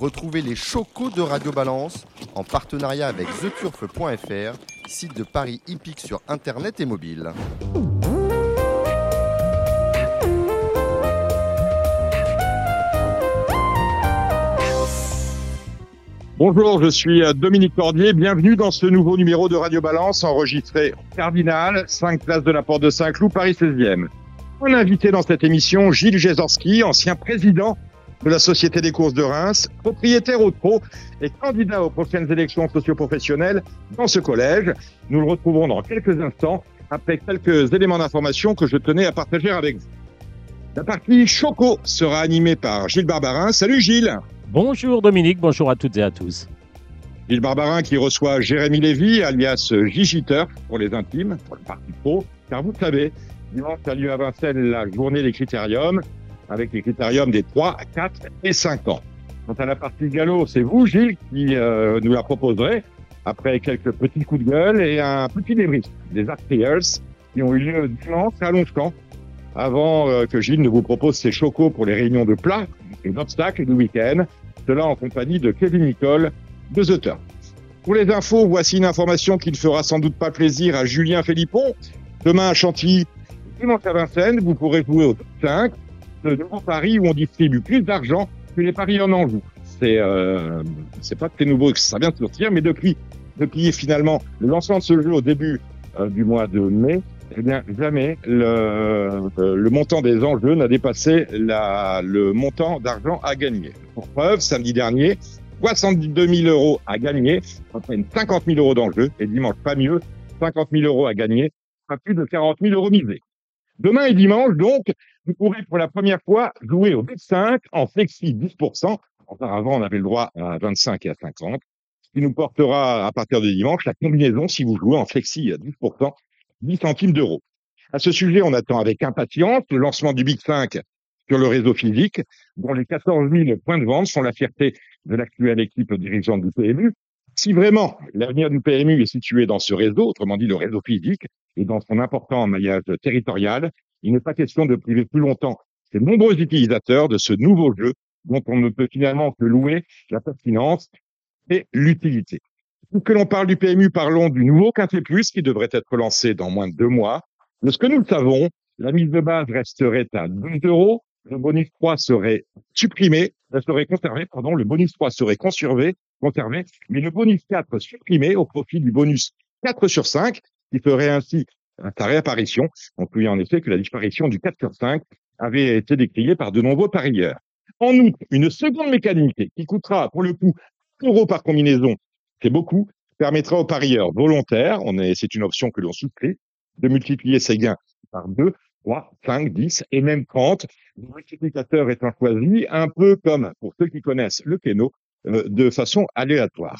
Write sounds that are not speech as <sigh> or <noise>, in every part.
Retrouvez les chocos de Radio Balance en partenariat avec theturf.fr, site de Paris hippique sur internet et mobile. Bonjour, je suis euh, Dominique Cordier. Bienvenue dans ce nouveau numéro de Radio Balance enregistré au Cardinal, 5 places de la Porte de Saint-Cloud, Paris 16e. On a invité dans cette émission Gilles Jezorski, ancien président de la Société des courses de Reims, propriétaire au pro et candidat aux prochaines élections socioprofessionnelles dans ce collège. Nous le retrouvons dans quelques instants après quelques éléments d'information que je tenais à partager avec vous. La partie Choco sera animée par Gilles Barbarin. Salut Gilles Bonjour Dominique, bonjour à toutes et à tous. Gilles Barbarin qui reçoit Jérémy Lévy, alias Gigiter pour les intimes, pour le parti pro, car vous le savez, dimanche a lieu à Vincennes la journée des critériums, avec les critériums des 3, 4 et 5 ans. Quant à la partie galop, c'est vous, Gilles, qui euh, nous la proposerez, après quelques petits coups de gueule et un petit débrief des Artriers qui ont eu lieu dimanche à Longchamp, avant euh, que Gilles ne vous propose ses chocos pour les réunions de plat et d'obstacles du week-end, cela en compagnie de Kevin Nicole de The Turf. Pour les infos, voici une information qui ne fera sans doute pas plaisir à Julien Philippon. Demain à Chantilly, dimanche à Vincennes, vous pourrez jouer au top 5 de nouveau paris où on distribue plus d'argent que les paris en Anjou. C'est euh, c'est pas très nouveau que ça vient de sortir, mais depuis depuis finalement le lancement de ce jeu au début euh, du mois de mai, eh bien jamais le, euh, le montant des enjeux n'a dépassé la, le montant d'argent à gagner. Pour preuve, samedi dernier, 62 000 euros à gagner, enfin 50 000 euros d'enjeu, et dimanche pas mieux, 50 000 euros à gagner, pas plus de 40 000 euros misés. Demain et dimanche, donc, vous pourrez pour la première fois jouer au B5 en flexi 10%. Auparavant, on avait le droit à 25 et à 50. Ce qui nous portera à partir de dimanche la combinaison si vous jouez en flexi à 10%, 10 centimes d'euros. À ce sujet, on attend avec impatience le lancement du Big 5 sur le réseau physique, dont les 14 000 points de vente sont la fierté de l'actuelle équipe dirigeante du PMU. Si vraiment l'avenir du PMU est situé dans ce réseau, autrement dit le réseau physique, et dans son important maillage territorial, il n'est pas question de priver plus longtemps ces nombreux utilisateurs de ce nouveau jeu dont on ne peut finalement que louer la pertinence et l'utilité. Que l'on parle du PMU, parlons du nouveau Quintet Plus qui devrait être lancé dans moins de deux mois. De ce que nous le savons, la mise de base resterait à 12 euros, le bonus 3 serait supprimé, serait conservé, pardon, le bonus 3 serait conservé, conservé, mais le bonus 4 supprimé au profit du bonus 4 sur 5, qui ferait ainsi sa réapparition. On en effet que la disparition du 4 sur 5 avait été décriée par de nombreux parieurs. En outre, une seconde mécanique qui coûtera pour le coup 1 euro par combinaison, c'est beaucoup, permettra aux parieurs volontaires, on est, c'est une option que l'on souscrit, de multiplier ses gains par 2, 3, 5, 10 et même 30. Le multiplicateur étant choisi, un peu comme pour ceux qui connaissent le Keno, euh, de façon aléatoire.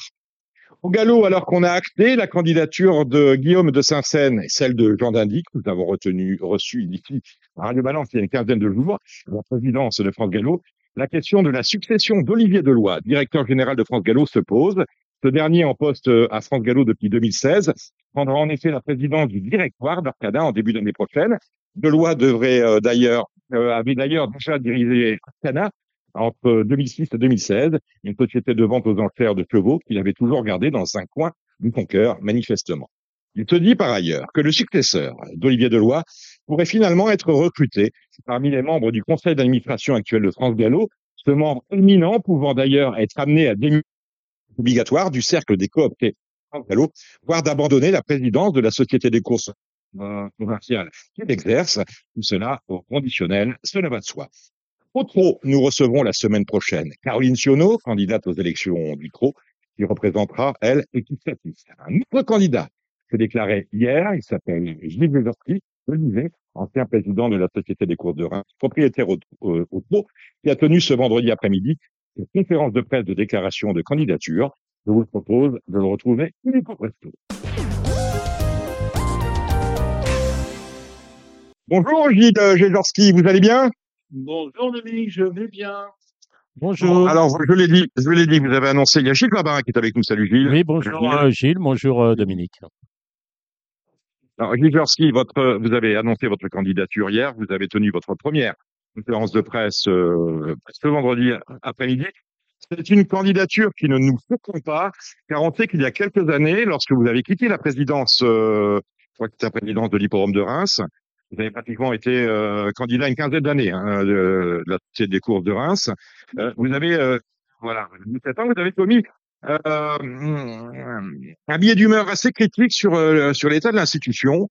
Au galop, alors qu'on a acté la candidature de Guillaume de Saint-Seine et celle de Jean Dindy, que nous avons retenu, reçu ici à Radio Balance il y a une quinzaine de jours, la présidence de France Gallo, la question de la succession d'Olivier Deloy, directeur général de France Gallo, se pose. Ce dernier, en poste à France Gallo depuis 2016, prendra en effet la présidence du directoire d'Arcadin en début d'année prochaine. Deloy devrait euh, d'ailleurs, euh, avait d'ailleurs déjà dirigé Arcana entre 2006 et 2016, une société de vente aux enchères de chevaux qu'il avait toujours gardé dans un coin de son cœur, manifestement. Il se dit par ailleurs que le successeur d'Olivier Deloy pourrait finalement être recruté parmi les membres du conseil d'administration actuel de France Gallo, ce membre éminent pouvant d'ailleurs être amené à démissionner obligatoire du cercle des cooptés France Gallo, voire d'abandonner la présidence de la société des courses commerciales qu'il exerce, tout cela au conditionnel, cela va de soi. Au TRO, nous recevrons la semaine prochaine Caroline Sionneau, candidate aux élections du TRO, qui représentera, elle, Equistatis. Un autre candidat s'est déclaré hier, il s'appelle Gilles Vézorski, Olivier, ancien président de la Société des courses de Reims, propriétaire au, TRO, qui a tenu ce vendredi après-midi une conférence de presse de déclaration de candidature. Je vous propose de le retrouver illico presto. Bonjour Gilles Gézorski, vous allez bien? Bonjour Dominique, je vais bien. Bonjour. Alors, je l'ai dit, je l'ai dit, vous avez annoncé, il y a Gilles Barbarin qui est avec nous. Salut Gilles. Oui, bonjour euh, Gilles, bonjour euh, Dominique. Alors, Gilles votre, vous avez annoncé votre candidature hier, vous avez tenu votre première conférence de presse euh, ce vendredi après-midi. C'est une candidature qui ne nous surprend pas, car on sait qu'il y a quelques années, lorsque vous avez quitté la présidence, euh, je crois que c'était la présidence de l'hipporome de Reims, vous avez pratiquement été euh, candidat une quinzaine d'années hein, de, de la des courses de Reims. Euh, vous avez, euh, voilà, 17 ans, vous avez commis euh, un billet d'humeur assez critique sur euh, sur l'état de l'institution.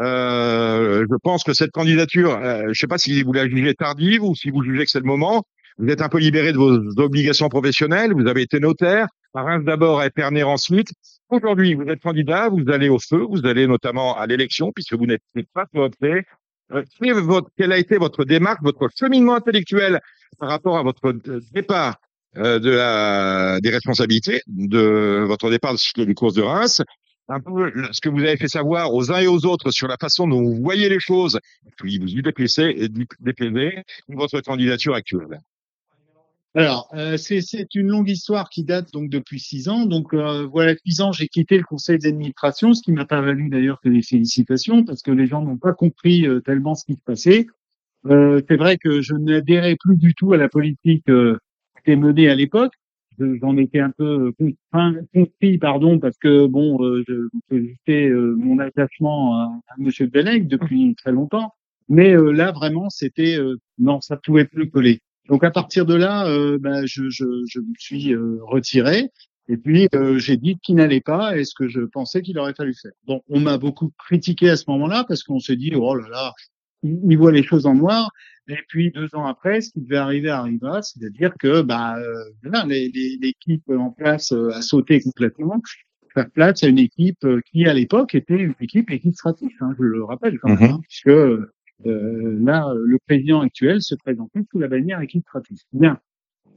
Euh, je pense que cette candidature, je ne sais pas si vous la jugez tardive ou si vous jugez que c'est le moment. Vous êtes un peu libéré de vos obligations professionnelles. Vous avez été notaire, à Reims d'abord et Épernay ensuite. Aujourd'hui, vous êtes candidat, vous allez au feu, vous allez notamment à l'élection puisque vous n'êtes pas voté. Euh, quelle, a été votre démarche, votre cheminement intellectuel par rapport à votre euh, départ euh, des responsabilités, de votre départ des courses de Reims? Un peu ce que vous avez fait savoir aux uns et aux autres sur la façon dont vous voyez les choses, puis vous y déplaisez votre candidature actuelle. Alors, euh, c'est une longue histoire qui date donc depuis six ans. Donc euh, voilà, six ans, j'ai quitté le conseil d'administration, ce qui m'a pas valu d'ailleurs que des félicitations, parce que les gens n'ont pas compris euh, tellement ce qui se passait. Euh, c'est vrai que je n'adhérais plus du tout à la politique euh, qui était menée à l'époque. J'en étais un peu compris, pardon, parce que bon, euh, je mon attachement à, à Monsieur Bellec depuis très longtemps. Mais là, vraiment, c'était non, ça pouvait plus coller. Donc à partir de là, euh, ben, je, je, je, me suis euh, retiré et puis euh, j'ai dit qu'il n'allait pas et ce que je pensais qu'il aurait fallu faire. Bon, on m'a beaucoup critiqué à ce moment-là parce qu'on s'est dit oh là là, il, voit les choses en noir. Et puis deux ans après, ce qui devait arriver arriva, c'est-à-dire que bah l'équipe en place a sauté complètement faire place à une équipe qui, à l'époque, était une équipe équistrative, hein, je le rappelle quand même, mm-hmm. hein, puisque euh, là, le président actuel se présente sous la bannière équipe. Bien.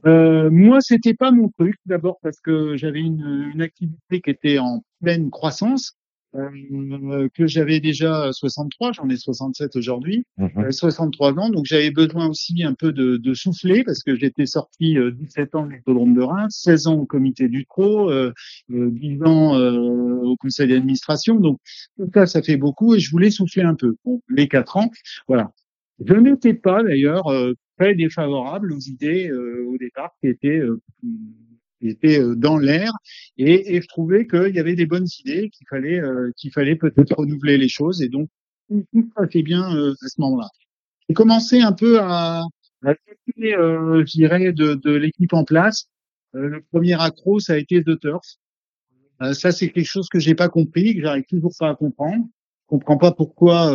Euh, moi, c'était pas mon truc. D'abord parce que j'avais une, une, activité qui était en pleine croissance euh, que j'avais déjà 63, j'en ai 67 aujourd'hui, 63 mmh ans, donc j'avais besoin aussi un peu de, de souffler parce que j'étais sorti 17 ans de l'hippodrome de Reims, 16 ans au comité du TRO, euh, 10 ans au conseil d'administration, donc tout ça, ça fait beaucoup et je voulais souffler un peu. Bon, les 4 ans, voilà. Je n'étais pas d'ailleurs très défavorable aux idées au départ qui étaient était euh, dans l'air et, et, je trouvais qu'il y avait des bonnes idées, qu'il fallait euh, qu'il fallait peut-être renouveler les choses et donc tout ça fait bien euh, à ce moment-là. J'ai commencé un peu à, à euh, je dirais, de, de l'équipe en place. le premier accro, ça a été The Turf. ça, c'est quelque chose que j'ai pas compris, que j'arrive toujours pas à comprendre. Je comprends pas pourquoi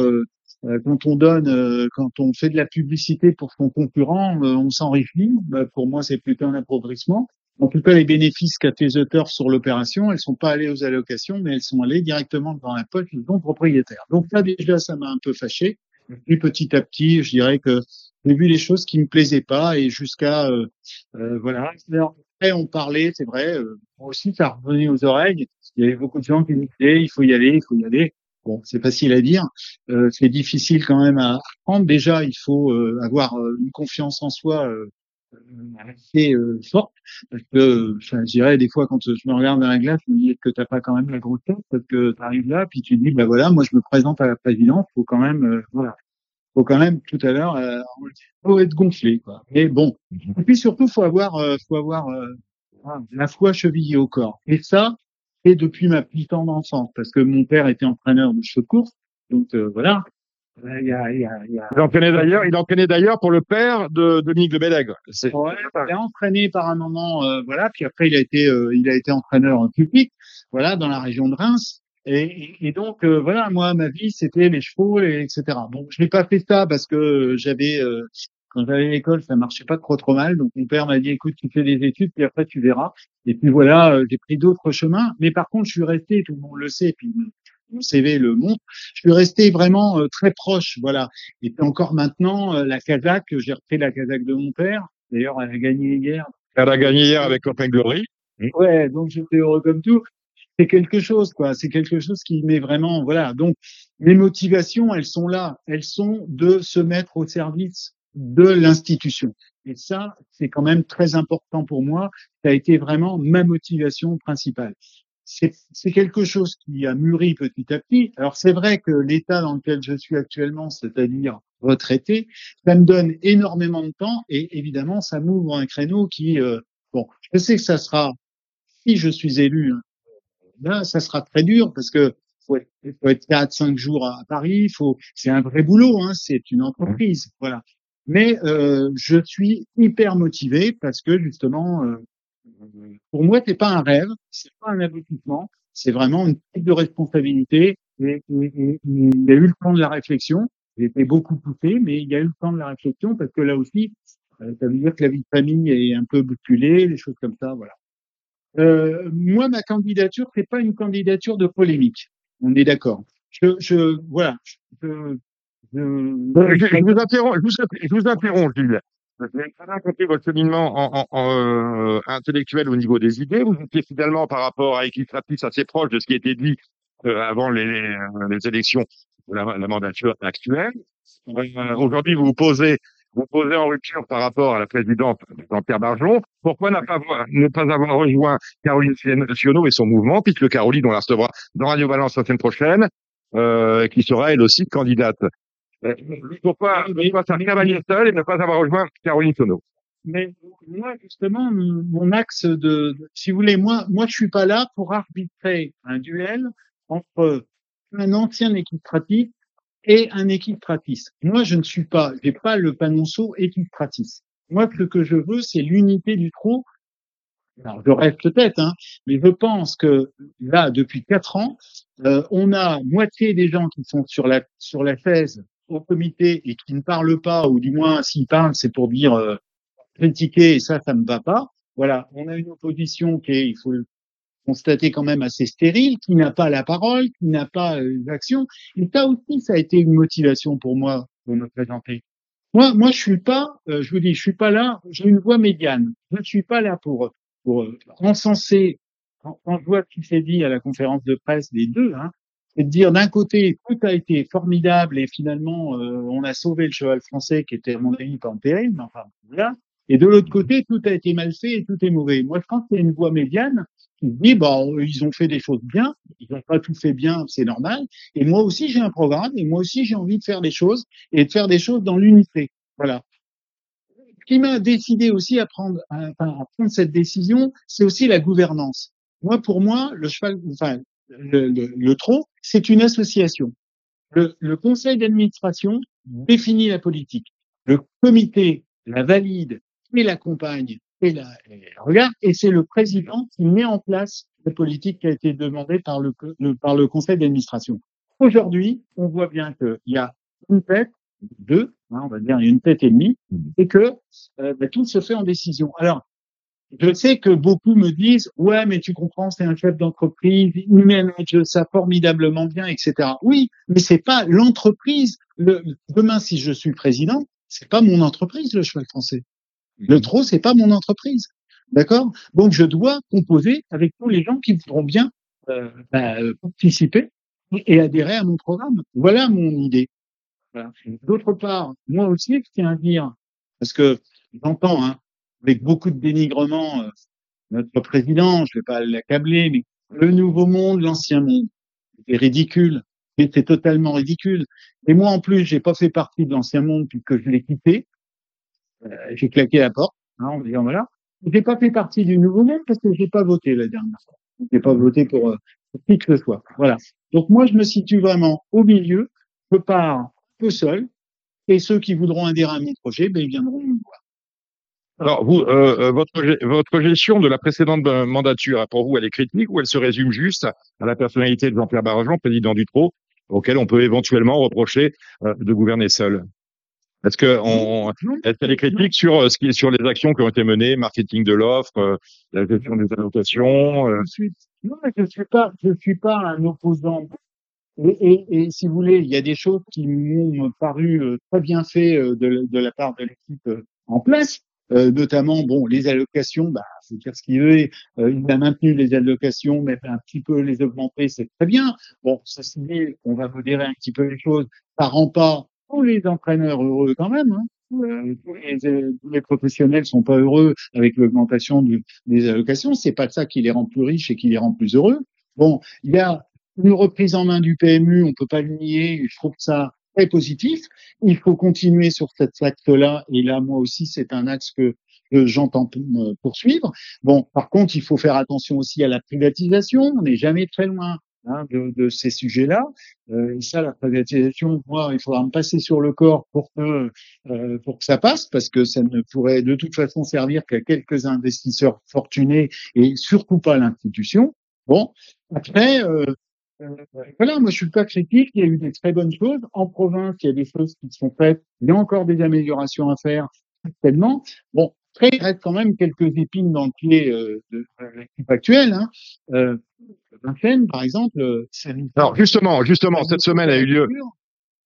quand on donne, quand on fait de la publicité pour son concurrent, on s'enrichit. Bah, pour moi, c'est plutôt un appauvrissement. En tout cas, les bénéfices qu'a fait The Turf sur l'opération, elles sont pas allées aux allocations, mais elles sont allées directement dans la poche du bon propriétaire. Donc là, déjà, ça m'a un peu fâché. Puis petit à petit, je dirais que j'ai vu les choses qui me plaisaient pas et jusqu'à euh, euh, voilà. Après, on parlait, c'est vrai. Euh, moi aussi, ça revenait aux oreilles. Il y avait beaucoup de gens qui me disaient il faut y aller, il faut y aller. Bon, c'est facile à dire, euh, c'est difficile quand même à prendre. Déjà, il faut euh, avoir une confiance en soi assez euh, forte parce que enfin, je dirais des fois quand je me regarde dans la glace je me dis que t'as pas quand même la grosse tête? Parce que tu arrives là puis tu dis bah voilà moi je me présente à la présidence faut quand même euh, voilà. Faut quand même tout à l'heure euh, faut être gonflé quoi. Mais bon. Mhm. et puis surtout faut avoir euh, faut avoir euh, ah, la foi chevillée au corps. Et ça c'est depuis ma plus tendre enfance parce que mon père était entraîneur de chevaux de course donc voilà il, y a, il, y a, il, y a... il entraînait d'ailleurs, il entraînait d'ailleurs pour le père de Dominique de Bélègue. C'est... Ouais, il a entraîné par un moment, euh, voilà. Puis après, il a été, euh, il a été entraîneur public, voilà, dans la région de Reims. Et, et donc, euh, voilà, moi, ma vie, c'était les chevaux, et, etc. Bon, je n'ai pas fait ça parce que j'avais, euh, quand j'allais à l'école, ça marchait pas trop trop mal. Donc, mon père m'a dit, écoute, tu fais des études, puis après, tu verras. Et puis voilà, j'ai pris d'autres chemins. Mais par contre, je suis resté, tout le monde le sait, puis mon CV le montre. Je suis resté vraiment euh, très proche, voilà. Et puis encore maintenant, euh, la Kazakh, j'ai repris la Kazakh de mon père. D'ailleurs, elle a gagné hier. Elle a gagné hier avec Copain Glory. Ouais, donc j'étais heureux comme tout. C'est quelque chose, quoi. C'est quelque chose qui met vraiment, voilà. Donc, mes motivations, elles sont là. Elles sont de se mettre au service de l'institution. Et ça, c'est quand même très important pour moi. Ça a été vraiment ma motivation principale c'est quelque chose qui a mûri petit à petit. Alors c'est vrai que l'état dans lequel je suis actuellement, c'est-à-dire retraité, ça me donne énormément de temps et évidemment ça m'ouvre un créneau qui euh, Bon, je sais que ça sera, si je suis élu, hein, là, ça sera très dur parce que faut être, faut être 4, 5 jours à Paris, faut, c'est un vrai boulot, hein, c'est une entreprise, voilà. Mais euh, je suis hyper motivé parce que justement, euh, pour moi, c'est pas un rêve, c'est pas un aboutissement, c'est vraiment une type de responsabilité. Et, il y a eu le temps de la réflexion. J'ai été beaucoup poussé, mais il y a eu le temps de la réflexion parce que là aussi, euh, ça veut dire que la vie de famille est un peu bousculée, des choses comme ça, voilà. Euh, moi, ma candidature, c'est pas une candidature de polémique. On est d'accord. Je, je, voilà. Je, je, je, vous interromps, je vous, je vous interromps, Gilles. Compris votre cheminement en, en, en euh, intellectuel au niveau des idées. Vous étiez finalement par rapport à Equistratis assez proche de ce qui était dit euh, avant les, les, élections de la, mandature actuelle. Euh, Aujourd'hui, vous vous posez vous posez en rupture par rapport à la présidente Jean-Pierre Barjon. Pourquoi pas, ne pas avoir rejoint Caroline Sionneau et son mouvement, puisque Caroline, on la recevra dans Radio Balance la semaine prochaine, euh, qui sera elle aussi candidate? Euh, pourquoi, pourquoi faire cavalier seul et ne pas avoir rejoint Caroline Sionneau mais moi, justement, mon axe de, si vous voulez, moi, moi, je suis pas là pour arbitrer un duel entre un ancien équipe-pratique et un équipe-pratis. Moi, je ne suis pas, j'ai pas le panonceau équipe-pratis. Moi, ce que je veux, c'est l'unité du trou. Alors, je rêve peut-être, hein, mais je pense que là, depuis quatre ans, euh, on a moitié des gens qui sont sur la sur la chaise au comité et qui ne parlent pas, ou du moins s'ils parlent, c'est pour dire euh, critiquer et ça, ça me va pas. Voilà, on a une opposition qui est, il faut le constater quand même assez stérile, qui n'a pas la parole, qui n'a pas euh, l'action. Et ça aussi, ça a été une motivation pour moi pour me présenter. Moi, moi, je suis pas, euh, je vous dis, je suis pas là. J'ai une voix médiane. Je ne suis pas là pour pour euh, encenser. Quand, quand je vois ce qui s'est dit à la conférence de presse des deux, hein, c'est de dire d'un côté tout a été formidable et finalement euh, on a sauvé le cheval français qui était à mon avis pas en péril, mais enfin voilà. Et de l'autre côté, tout a été mal fait et tout est mauvais. Moi, je pense qu'il y a une voix médiane qui dit, bon, ils ont fait des choses bien, ils n'ont pas tout fait bien, c'est normal. Et moi aussi, j'ai un programme et moi aussi, j'ai envie de faire des choses et de faire des choses dans l'unité. Voilà. Ce qui m'a décidé aussi à prendre, à, à prendre cette décision, c'est aussi la gouvernance. Moi, pour moi, le cheval, enfin, le, le, le trot, c'est une association. Le, le conseil d'administration définit la politique. Le comité la valide et l'accompagne et la, et regarde, et c'est le président qui met en place la politique qui a été demandée par le, le par le conseil d'administration. Aujourd'hui, on voit bien qu'il y a une tête, deux, hein, on va dire une tête et demie, et que euh, bah, tout se fait en décision. Alors, je sais que beaucoup me disent ouais mais tu comprends c'est un chef d'entreprise il manage ça formidablement bien etc oui mais c'est pas l'entreprise. Le, demain si je suis président c'est pas mon entreprise le cheval français. Le trot c'est pas mon entreprise. D'accord? Donc je dois composer avec tous les gens qui voudront bien euh, bah, participer et adhérer à mon programme. Voilà mon idée. Voilà. d'autre part moi aussi je tiens à dire parce que j'entends hein, avec beaucoup de dénigrement euh, notre président, je vais pas l'accabler, mais le nouveau monde, l'ancien monde, c'est ridicule. C'est totalement ridicule. Et moi, en plus, j'ai pas fait partie de l'ancien monde puisque je l'ai quitté. Euh, j'ai claqué la porte, hein, en disant voilà. J'ai pas fait partie du nouveau monde parce que j'ai pas voté la dernière fois. J'ai pas voté pour, euh, qui que ce soit. Voilà. Donc moi, je me situe vraiment au milieu. Je pars un peu seul. Et ceux qui voudront adhérer à mes projets, ben, ils viendront me voir. Alors, vous, euh, votre, votre gestion de la précédente mandature, pour vous, elle est critique ou elle se résume juste à la personnalité de Jean-Pierre Barrajon, président du TRO, auquel on peut éventuellement reprocher euh, de gouverner seul? Est-ce que on, est-ce qu'elle est critique sur euh, ce qui est sur les actions qui ont été menées, marketing de l'offre, euh, la gestion des allocations Je suis, Non, mais je suis pas, je suis pas un opposant. Et, et, et, si vous voulez, il y a des choses qui m'ont paru très bien fait de, de la part de l'équipe en place. Euh, notamment bon les allocations, bah faut dire ce qu'il veut. Euh, il a maintenu les allocations, mais un petit peu les augmenter, c'est très bien. Bon, se dit, on va modérer un petit peu les choses. Ça rend pas tous les entraîneurs heureux quand même. Hein. Euh, tous, les, tous, les, professionnels sont pas heureux avec l'augmentation des allocations. C'est pas ça qui les rend plus riches et qui les rend plus heureux. Bon, il y a une reprise en main du PMU, on peut pas le nier. Je trouve que ça très positif. Il faut continuer sur cet axe-là. Et là, moi aussi, c'est un axe que j'entends poursuivre. Bon, par contre, il faut faire attention aussi à la privatisation. On n'est jamais très loin hein, de, ces sujets-là. Euh, et ça, la privatisation, moi, il faudra me passer sur le corps pour que euh, pour que ça passe, parce que ça ne pourrait de toute façon servir qu'à quelques investisseurs fortunés et surtout pas l'institution. Bon, après, euh, voilà, moi je suis pas critique, il y a eu des très bonnes choses. En province, il y a des choses qui sont faites, il y a encore des améliorations à faire, certainement. Bon, après, il reste quand même quelques épines dans le pied euh, de, l'équipe actuelle. Hein. Euh, Vincennes, par exemple, euh, Alors justement, justement, cette semaine a eu lieu.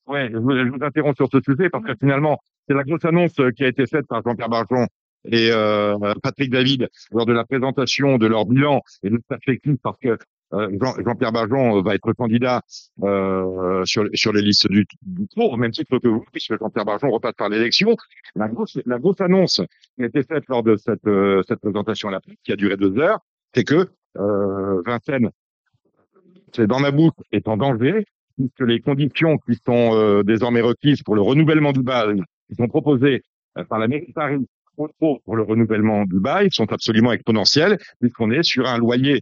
Ouais, je vous, je vous interromps sur ce sujet parce que finalement, c'est la grosse annonce qui a été faite par Jean-Pierre Barjon et euh, Patrick David lors de la présentation de leur bilan et de perspective parce que euh, Jean-Pierre Barjon va être candidat euh, sur, sur les listes du, du tour, au même titre que vous, puisque Jean-Pierre Barjon repasse par l'élection. La grosse, la annonce qui a été faite lors de cette, euh, cette présentation-là, qui a duré deux heures, c'est que euh, Vincennes, c'est dans ma bouche, est en danger, puisque les conditions qui sont euh, désormais requises pour le renouvellement du bail, qui sont proposées par la mairie de Paris pour le renouvellement du bail sont absolument exponentielles, puisqu'on est sur un loyer euh,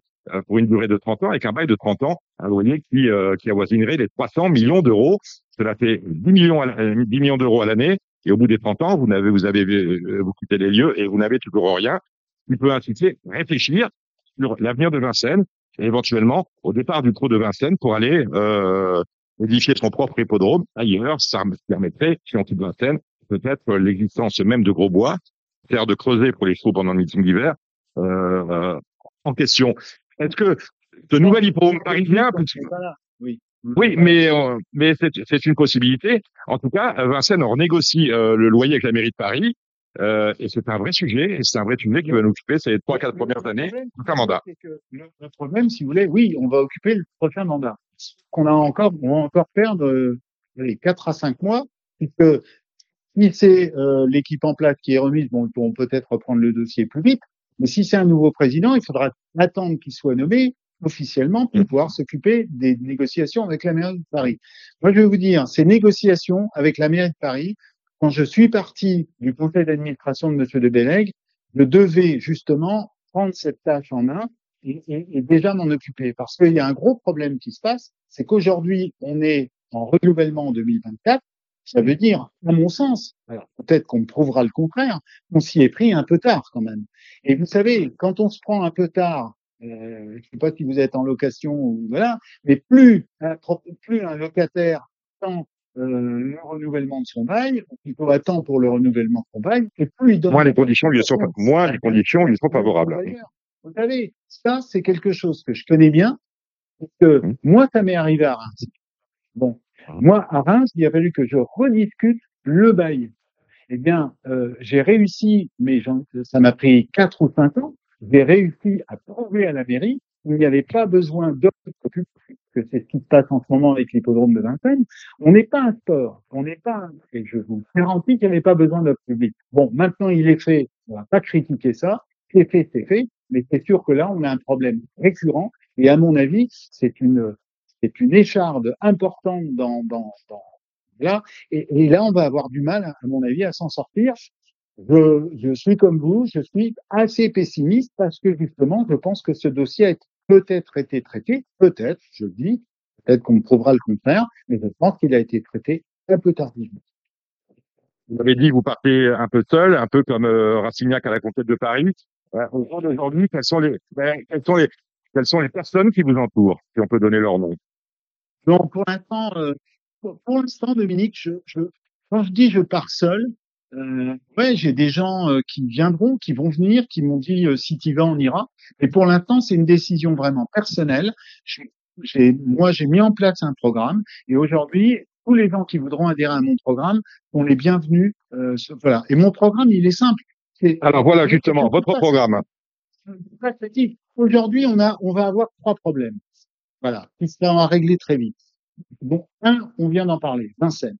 pour une durée de 30 ans, avec un bail de 30 ans, un loyer qui, euh, qui avoisinerait les 300 millions d'euros. Cela fait 10 millions, 10 euh, millions d'euros à l'année. Et au bout des 30 ans, vous n'avez, vous avez, vous quittez les lieux et vous n'avez toujours rien. Il peut inciter, réfléchir sur l'avenir de Vincennes et éventuellement au départ du trou de Vincennes pour aller euh, édifier son propre hippodrome ailleurs. Ça permettrait, si on quitte Vincennes, peut-être l'existence même de Grosbois, faire de creuser pour les chevaux pendant le meeting d'hiver euh, en question. Est-ce que ce nouvel hippodrome parisien Oui. Oui, mais euh, mais c'est une possibilité. En tout cas, Vincennes renégocie euh, le loyer avec la mairie de Paris, euh, et c'est un vrai sujet. Et c'est un vrai sujet qui va nous occuper ces trois quatre premières années un mandat. le problème, si vous voulez, oui, on va occuper le prochain mandat. Qu'on a encore, on va encore perdre les quatre à cinq mois, puisque si c'est l'équipe en place qui est remise, bon, ils pourront peut-être reprendre le dossier plus vite. Mais si c'est un nouveau président, il faudra attendre qu'il soit nommé officiellement pour mmh. pouvoir s'occuper des négociations avec la mairie de Paris. Moi, je vais vous dire, ces négociations avec la mairie de Paris, quand je suis parti du conseil d'administration de Monsieur de Bellègue, je devais justement prendre cette tâche en main et, et, et déjà m'en occuper. Parce qu'il y a un gros problème qui se passe, c'est qu'aujourd'hui, on est en renouvellement en 2024 ça veut dire, à mon sens, alors peut-être qu'on me prouvera le contraire, on s'y est pris un peu tard quand même. Et vous savez, quand on se prend un peu tard, euh, je ne sais pas si vous êtes en location ou voilà, mais plus un, plus un locataire attend euh, le renouvellement de son bail, plutôt attend pour le renouvellement de son bail, et plus il donne moins les conditions lui sont moins les conditions lui sont favorables. Vous savez, ça c'est quelque chose que je connais bien, parce que mmh. moi ça m'est arrivé à Reims. Bon, moi, à Reims, il a fallu que je rediscute le bail. Eh bien, euh, j'ai réussi, mais ça m'a pris quatre ou cinq ans, j'ai réussi à prouver à la mairie qu'il n'y avait pas besoin d'offres que c'est ce qui se passe en ce moment avec l'hippodrome de Vincennes. On n'est pas un sport, on n'est pas, et je vous garantis qu'il n'y avait pas besoin d'offres publiques. Bon, maintenant il est fait, on va pas critiquer ça, c'est fait, c'est fait, mais c'est sûr que là, on a un problème récurrent, et à mon avis, c'est une, c'est une écharde importante dans, là. Et, là, on va avoir du mal, à mon avis, à s'en sortir. Je, suis comme vous, je suis assez pessimiste parce que justement, je pense que ce dossier a peut-être été traité, peut-être, je le dis, peut-être qu'on prouvera le contraire, mais je pense qu'il a été traité un peu tardivement. Vous avez dit que vous partez un peu seul, un peu comme euh, à la conquête de Paris. Aujourd'hui, quels sont les, ben, quels sont les, quelles sont les personnes qui vous entourent, si on peut donner leur nom? Donc pour l'instant, euh, pour, l'instant, Dominique, je, je, quand je dis je pars seul, euh, ouais, j'ai des gens euh, qui viendront, qui vont venir, qui m'ont dit euh, si tu vas, on ira. Et pour l'instant, c'est une décision vraiment personnelle. J'ai, moi, j'ai mis en place un programme et aujourd'hui, tous les gens qui voudront adhérer à mon programme sont les bienvenus. Euh, voilà. Et mon programme, il est simple. Alors voilà justement votre programme. Aujourd'hui, on a, on va avoir trois problèmes. Voilà, qui sera régler très vite. Bon, un, on vient d'en parler, Vincennes.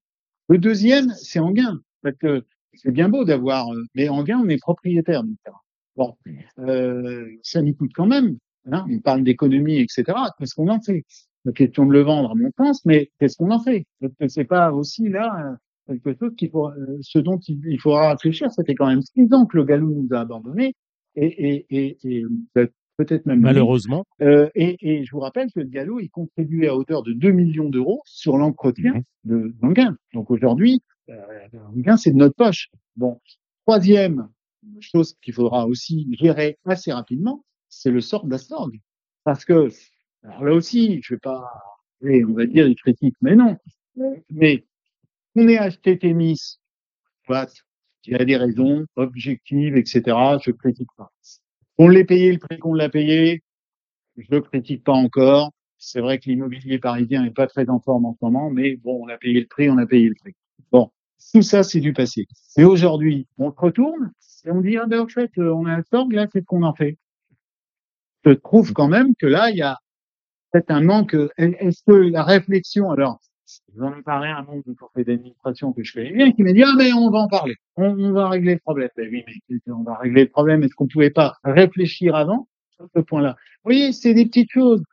Le deuxième, c'est Anguin, parce que c'est bien beau d'avoir, euh, mais Anguin, on est propriétaire du terrain. Bon, euh, ça nous coûte quand même. Hein, on parle d'économie, etc. Qu'est-ce qu'on en fait? La question de le vendre, à mon sens, mais qu'est-ce qu'on en fait? C'est pas aussi là quelque chose qu'il faut, euh, ce dont il, il faudra réfléchir? C'était quand même six ans que le Galou nous a abandonnés et, et, et, et peut-être même Malheureusement. euh, et, et je vous rappelle que le Gallo, il contribuait à hauteur de 2 millions d'euros sur l'entretien Mhm. de d'Anguin. Donc aujourd'hui, euh, c'est de notre poche. Bon, troisième chose qu'il faudra aussi gérer assez rapidement, c'est le sort d'Astorg. Parce que, alors là aussi, je vais pas, on va dire, il critique, mais non. Mais on est acheté Témis, il y a des raisons objectives, etc. Je critique pas. On l'ait payé le prix qu'on l'a payé, je le critique pas encore. C'est vrai que l'immobilier parisien n'est pas très en forme en ce moment, mais bon, on a payé le prix, on a payé le prix. Bon, tout ça, c'est du passé. Et aujourd'hui, on se retourne et on dit, ah ben, en fait, euh, on a un sorg, là, qu'est-ce qu'on en fait? Je trouve quand même que là, il y a peut-être un manque. Est-ce que la réflexion, alors, j'en ai parlé à un membre du conseil d'administration que je connais bien, qui m'a dit, ah mais on va en parler, on, va régler le problème. Ben oui, mais on va régler le problème. Est-ce qu'on pouvait pas réfléchir avant sur ce point-là? Vous voyez, c'est des petites choses.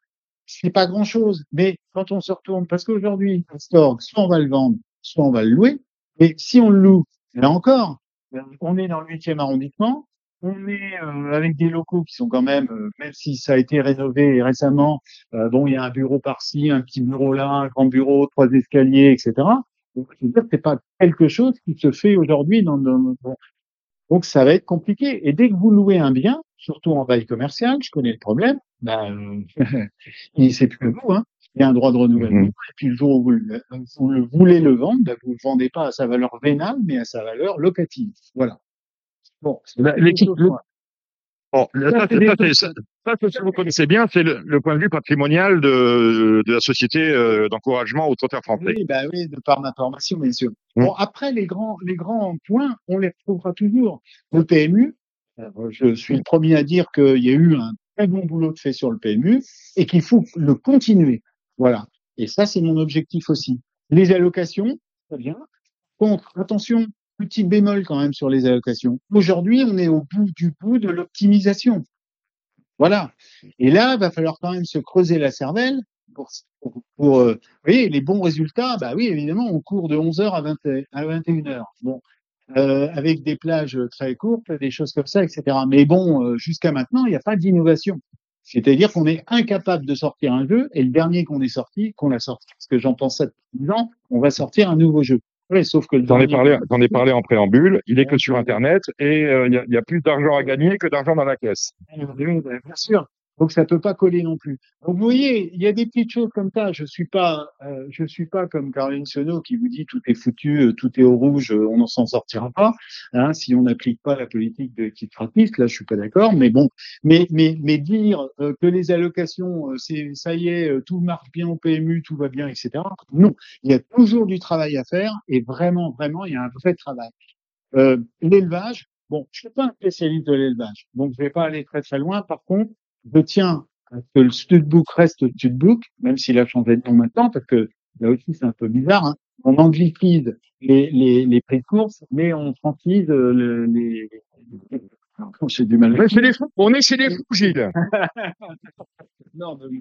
C'est pas grand-chose, mais quand on se retourne, parce qu'aujourd'hui, un store, soit on va le vendre, soit on va le louer. Mais si on le loue, là encore, euh, on est dans le huitième arrondissement, on est euh, avec des locaux qui sont quand même, euh, même si ça a été rénové récemment, euh, bon, il y a un bureau par-ci, un petit bureau là, un grand bureau, trois escaliers, etc. Donc, je veux dire, c'est pas quelque chose qui se fait aujourd'hui dans, dans, donc ça va être compliqué. Et dès que vous louez un bien, surtout en bail commercial, je connais le problème, ben, <laughs> il c'est plus que vous, hein. Il y a un droit de renouvellement. Mhm. Et puis le jour où vous le, vous le voulez le vendre, ben, vous le vendez pas à sa valeur vénale, mais à sa valeur locative. Voilà. Bon. c'est La- des l'équipe- choses, le- quoi. Bon, ça, Ça, ce que vous connaissez bien, c'est le, le point de vue patrimonial de, de la société euh, d'encouragement au trotteur français. Oui, bah oui, de par ma formation, bien sûr. Mm. Bon, après, les grands, les grands points, on les retrouvera toujours. Le PMU, je suis le premier à dire qu'il y a eu un très bon boulot de fait sur le PMU et qu'il faut le continuer. Voilà. Et ça, c'est mon objectif aussi. Les allocations, très bien. Contre, attention, petit bémol quand même sur les allocations. Aujourd'hui, on est au bout du bout de l'optimisation. Voilà. Et là, il va falloir quand même se creuser la cervelle pour, pour, euh, voyez, les bons résultats, bah oui, évidemment, on court de 11h à, 20, à 21h. Bon, euh, avec des plages très courtes, des choses comme ça, etc. Mais bon, euh, jusqu'à maintenant, il n'y a pas d'innovation. C'est-à-dire qu'on est incapable de sortir un jeu, et le dernier qu'on est sorti, qu'on a sorti, parce que j'en pense ça depuis 10 ans, on va sortir un nouveau jeu. Oui, sauf que J'en ai dernier- parlé, j'en ai <laughs> parlé en préambule. Il est que sur Internet et euh, il y, a, il y a plus d'argent à gagner que d'argent dans la caisse. Oui, ben, bien sûr. Donc ça peut pas coller non plus. Donc vous voyez, il y a des petites choses comme ça. Je suis pas, euh, je suis pas comme Caroline Sono qui vous dit tout est foutu, euh, tout est au rouge, euh, on n'en s'en sortira pas. Hein, si on n'applique pas la politique de quitte gratis, là je suis pas d'accord. Mais bon, mais mais mais dire euh, que les allocations, euh, c'est ça y est, euh, tout marche bien au PMU, tout va bien, etc. Non, il y a toujours du travail à faire et vraiment, vraiment, il y a un vrai travail. L'élevage, bon, je suis pas un spécialiste de l'élevage, donc je vais pas aller très très loin. Par contre, je tiens à ce que le studbook reste studbook, même s'il a changé de nom maintenant, parce que là aussi c'est un peu bizarre. Hein. On anglicise les, les, les prix de course, mais on francise euh, le, les. <laughs> J'ai du mal. C'est des fous. On est chez les fous, <laughs> Gilles. Non, mais-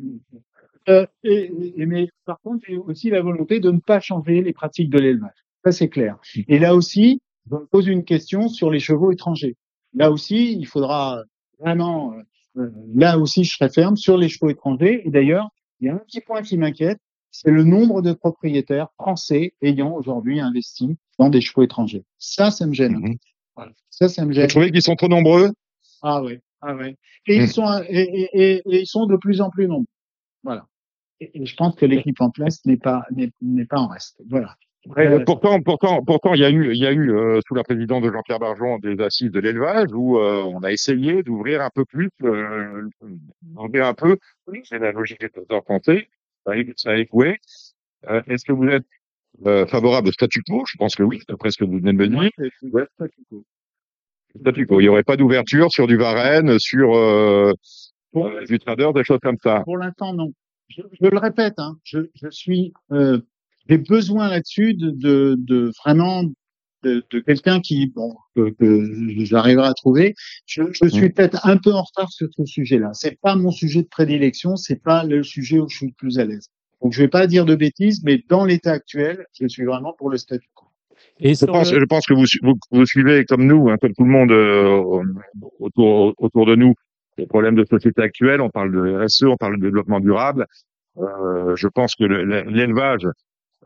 Euh, et, et- mais par contre, j'ai aussi la volonté de ne pas changer les pratiques de l'élevage. Ça, c'est clair. Et là aussi, je me pose une question sur les chevaux étrangers. Là aussi, il faudra vraiment, euh, là aussi, je serai ferme sur les chevaux étrangers. Et d'ailleurs, il y a un petit point qui m'inquiète, c'est le nombre de propriétaires français ayant aujourd'hui investi dans des chevaux étrangers. Ça, ça me gêne. Mhm. Voilà. Ça, ça me Vous gêne. trouvez qu'ils sont trop nombreux? Ah ouais, ah ouais. Et ils sont et, et, et, et ils sont de plus en plus nombreux. Voilà. Et, et je pense que l'équipe en place n'est pas n'est n'est pas en reste. Voilà. Euh, pourtant, pourtant, pourtant, il y a eu, il y a eu euh, sous la présidence de Jean-Pierre Barjon des assises de l'élevage où euh, on a essayé d'ouvrir un peu plus, euh, d'ouvrir un peu. C'est la logique des trésors français. Ça a, échoué. Euh, Est-ce que vous êtes euh, favorable au statu quo? Je pense que oui, d'après ce que vous venez de me dire. Ouais. Statu quo. Il n'y aurait pas d'ouverture sur du Varenne, sur du trader, des choses comme ça. Pour l'instant, non. Je, je le répète, hein, je, je suis euh, j'ai besoin là-dessus de, de, de vraiment de, de quelqu'un qui bon que, que j'arriverai à trouver. Je, je suis peut-être un peu en retard sur ce sujet-là. C'est pas mon sujet de prédilection, c'est pas le sujet où je suis le plus à l'aise. Donc je vais pas dire de bêtises, mais dans l'état actuel, je suis vraiment pour le statu quo. Et Je pense, le- je pense que vous, vous, vous suivez comme nous, hein, comme tout le monde euh, autour, autour de nous, les problèmes de société actuelle. On parle de RSE, on parle de développement durable. Euh, je pense que le- le- l'élevage,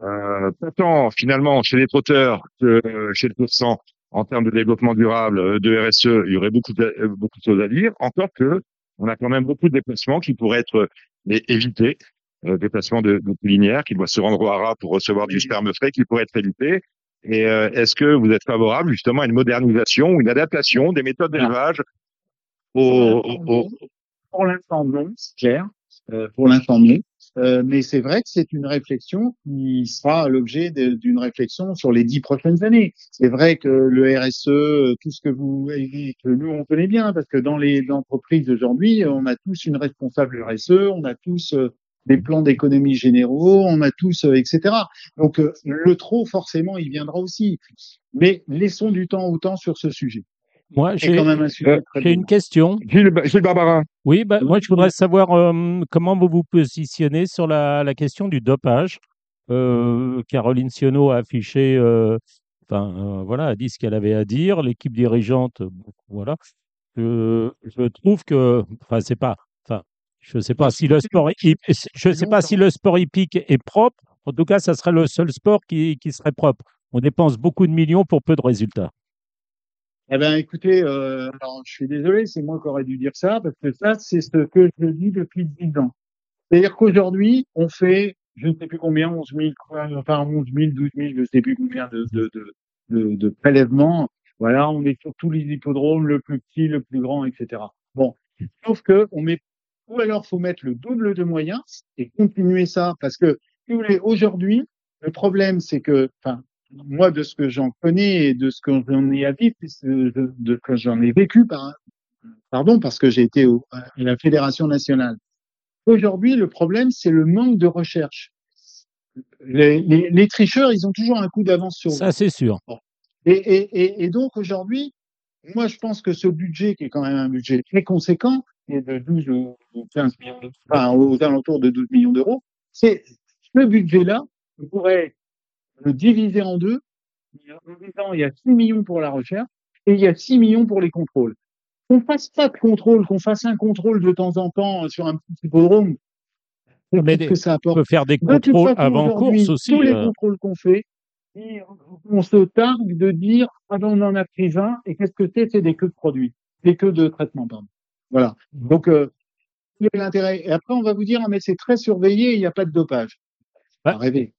euh, pas tant finalement chez les trotteurs que chez le pourcent en termes de développement durable, euh, de RSE, il y aurait beaucoup de, euh, beaucoup de choses à dire. Encore que on a quand même beaucoup de déplacements qui pourraient être é- évités. Euh, déplacements de, de qui doit se rendre au Hara pour recevoir du sperme frais qui pourrait être évité. Et euh, est-ce que vous êtes favorable justement à une modernisation ou une adaptation des méthodes d'élevage au, au- au- Pour l'instant, non, c'est clair. Euh, pour l'instant, non. Euh, mais c'est vrai que c'est une réflexion qui sera l'objet d'une réflexion sur les dix prochaines années. C'est vrai que le RSE, tout ce que vous, que nous on connaît bien, parce que dans les entreprises d'aujourd'hui, on a tous une responsable RSE, on a tous euh, des plans d'économie généraux, on a tous, euh, etc. Donc le trop, forcément, il viendra aussi. Mais laissons du temps au temps sur ce sujet. Moi, j'ai un euh, j'ai une question. Gilles, Gilles Barbarin. Oui, bah, moi, je voudrais savoir euh, comment vous vous positionnez sur la, la question du dopage. Euh, Caroline Sionneau a affiché, enfin, euh, voilà, a dit ce qu'elle avait à dire. L'équipe dirigeante, voilà. Je, je trouve que, enfin, c'est pas, enfin, je sais pas si le sport, je sais pas si le sport hippique est propre. En tout cas, ça serait le seul sport qui, qui serait propre. On dépense beaucoup de millions pour peu de résultats. Eh ben, écoutez, euh, alors, je suis désolé, c'est moi qui aurais dû dire ça, parce que ça, c'est ce que je dis depuis 10 ans. C'est-à-dire qu'aujourd'hui, on fait, je ne sais plus combien, 11 000, quoi, enfin 11 000, 12 000, je ne sais plus combien de, de, de, de, de prélèvements. Voilà, on est sur tous les hippodromes, le plus petit, le plus grand, etc. Bon, sauf que on met, ou alors faut mettre le double de moyens et continuer ça, parce que si vous voulez, aujourd'hui, le problème, c'est que, enfin, moi, de ce que j'en connais et de ce que j'en ai à vivre, de, de ce que j'en ai vécu, par, pardon, parce que j'ai été au, à la Fédération nationale. Aujourd'hui, le problème, c'est le manque de recherche. Les, les, les tricheurs, ils ont toujours un coup d'avance sur Ça, c'est sûr. et, et, et, et donc aujourd'hui, moi je pense que ce budget, qui est quand même un budget très conséquent, qui est de 12 ou ou 15 millions, d'euros, enfin aux alentours de 12 millions d'euros, c'est ce budget-là, pourrait le diviser en deux, en disant il y a 6 millions pour la recherche et il y a 6 millions pour les contrôles. Qu'on fasse pas de contrôle, qu'on fasse un contrôle de temps en temps sur un petit hippodrome, Mais des- que ça On apporte peut faire des de toute contrôles façon, avant course aussi. Tous les euh. contrôles qu'on fait, on se targue de dire ah ben on en a pris un et qu'est-ce que c'est? C'est des queues de produits, des queues de traitement, pardon. Voilà. Donc euh, l'intérêt? Et après on va vous dire ah mais c'est très surveillé, il n'y a pas de dopage. Pas rêver.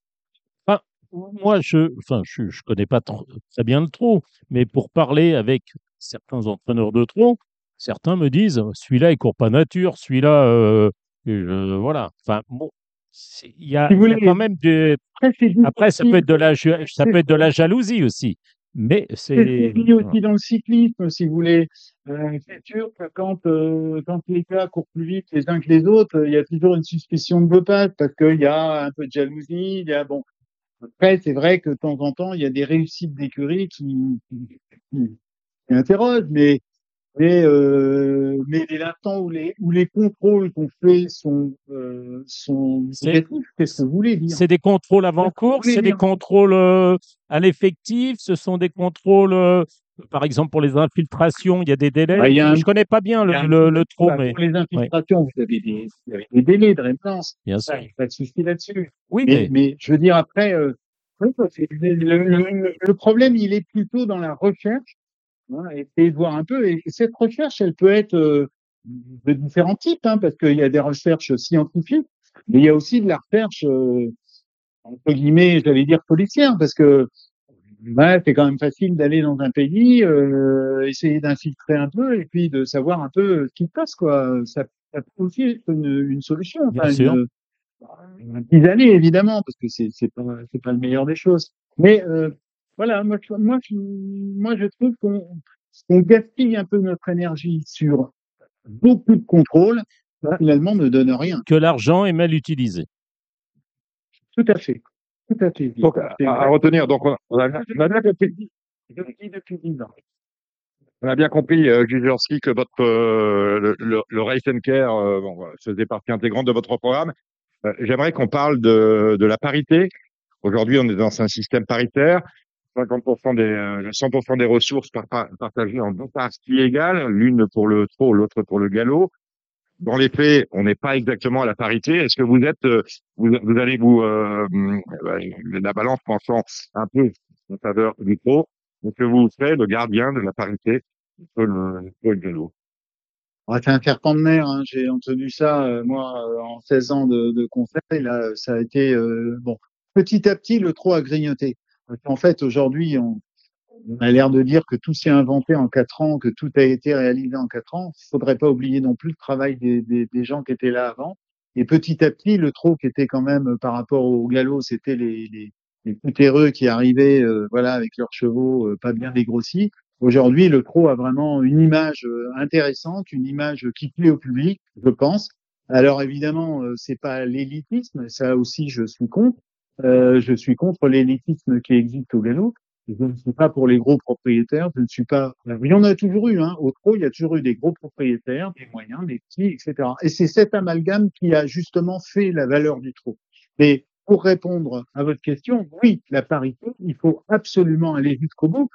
Moi, je, enfin, je, je connais pas trop- très bien le trot, mais pour parler avec certains entraîneurs de trot, certains me disent, celui-là, il court pas nature, celui-là, euh, je- voilà. Enfin, bon, il y a, Si y quand même des. Après ça peut être de la, ça peut être de la jalousie aussi, mais C'est aussi dans le cyclisme, si vous voulez. Euh, c'est sûr que quand, euh, quand les gars courent plus vite les uns que les autres, il y a toujours une suspicion de dopage parce qu'il y a un peu de jalousie. Il y a bon. Après, c'est vrai que de temps en temps, il y a des réussites d'écurie qui, qui, interrogent, mais mais euh, mais dès l'instant où les les contrôles qu'on fait sont euh, sont qu'est-ce que vous voulez dire. C'est des contrôles avant course, c'est des contrôles euh, à l'effectif, ce sont des contrôles, euh, par exemple pour les infiltrations, il y a des délais. Ah, a un- je connais pas bien le, un le, le trop, Bah, mais Pour les infiltrations, vous avez des, vous avez des délais de réponse. bien sûr. pas de souci là-dessus. Oui, Mais, mais mais je veux dire, après, euh, le problème, il est plutôt dans la recherche. Hein, essayer de voir un peu. Et cette recherche, elle peut être euh, de différents types, hein, parce qu'il y a des recherches scientifiques, mais il y a aussi de la recherche, euh, entre guillemets, j'allais dire policière, parce que ouais, c'est quand même facile d'aller dans un pays, euh, essayer d'infiltrer un peu, et puis de savoir un peu ce qui se passe, quoi. Ça, ça peut aussi être une, une solution. Bien Enfin, sûr. une, petite année, évidemment, parce que c'est c'est pas c'est pas le meilleur des choses. Mais euh, voilà, moi je, moi moi je trouve qu'on gaspille un peu notre énergie sur beaucoup de contrôles, ça, finalement ne donne rien. que l'argent est mal utilisé. Tout à fait, tout à fait. Donc, à, retenir, donc, on on a, on a bien compris, Je le dis depuis dix ans. on a bien compris, euh, que votre, euh, le, le, le Race and Care, euh, bon, faisait partie intégrante de votre programme. Euh, J'aimerais qu'on parle de, de la parité. Aujourd'hui, on est dans un système paritaire. 50% des, euh, 100% des ressources par- par- partagées en deux parties égales, l'une pour le trot, l'autre pour le galop. Dans les faits, on n'est pas exactement à la parité. Est-ce que vous êtes, euh, vous, vous allez vous, euh, euh, la balance pensant un peu en faveur du trot, est-ce que vous serez le gardien de la parité entre le trot et le Ouais, c'est un serpent de mer. Hein. J'ai entendu ça, euh, moi, euh, en 16 ans de, de conseil. Là, ça a été bon. Petit à petit, le trot a grignoté. En fait, aujourd'hui, on, on a l'air de dire que tout s'est inventé en quatre ans, que tout a été réalisé en quatre ans. Il faudrait pas oublier non plus le travail des, des, des gens qui étaient là avant. Et petit à petit, le trot qui était quand même euh, par rapport au galop, c'était les, les, les poutereux qui arrivaient, euh, voilà, avec leurs chevaux euh, pas bien dégrossis. Aujourd'hui, le trot a vraiment une image euh, intéressante, une image qui plaît au public, je pense. Alors évidemment, euh, c'est pas l'élitisme, ça aussi je suis contre. Euh, je suis contre l'élitisme qui existe au galop. Je ne suis pas pour les gros propriétaires. Je ne suis pas. Il y en a toujours eu. Hein. Au trot, il y a toujours eu des gros propriétaires, des moyens, des petits, etc. Et c'est cet amalgame qui a justement fait la valeur du trot. Mais pour répondre à votre question, oui, la parité, il faut absolument aller jusqu'au bout.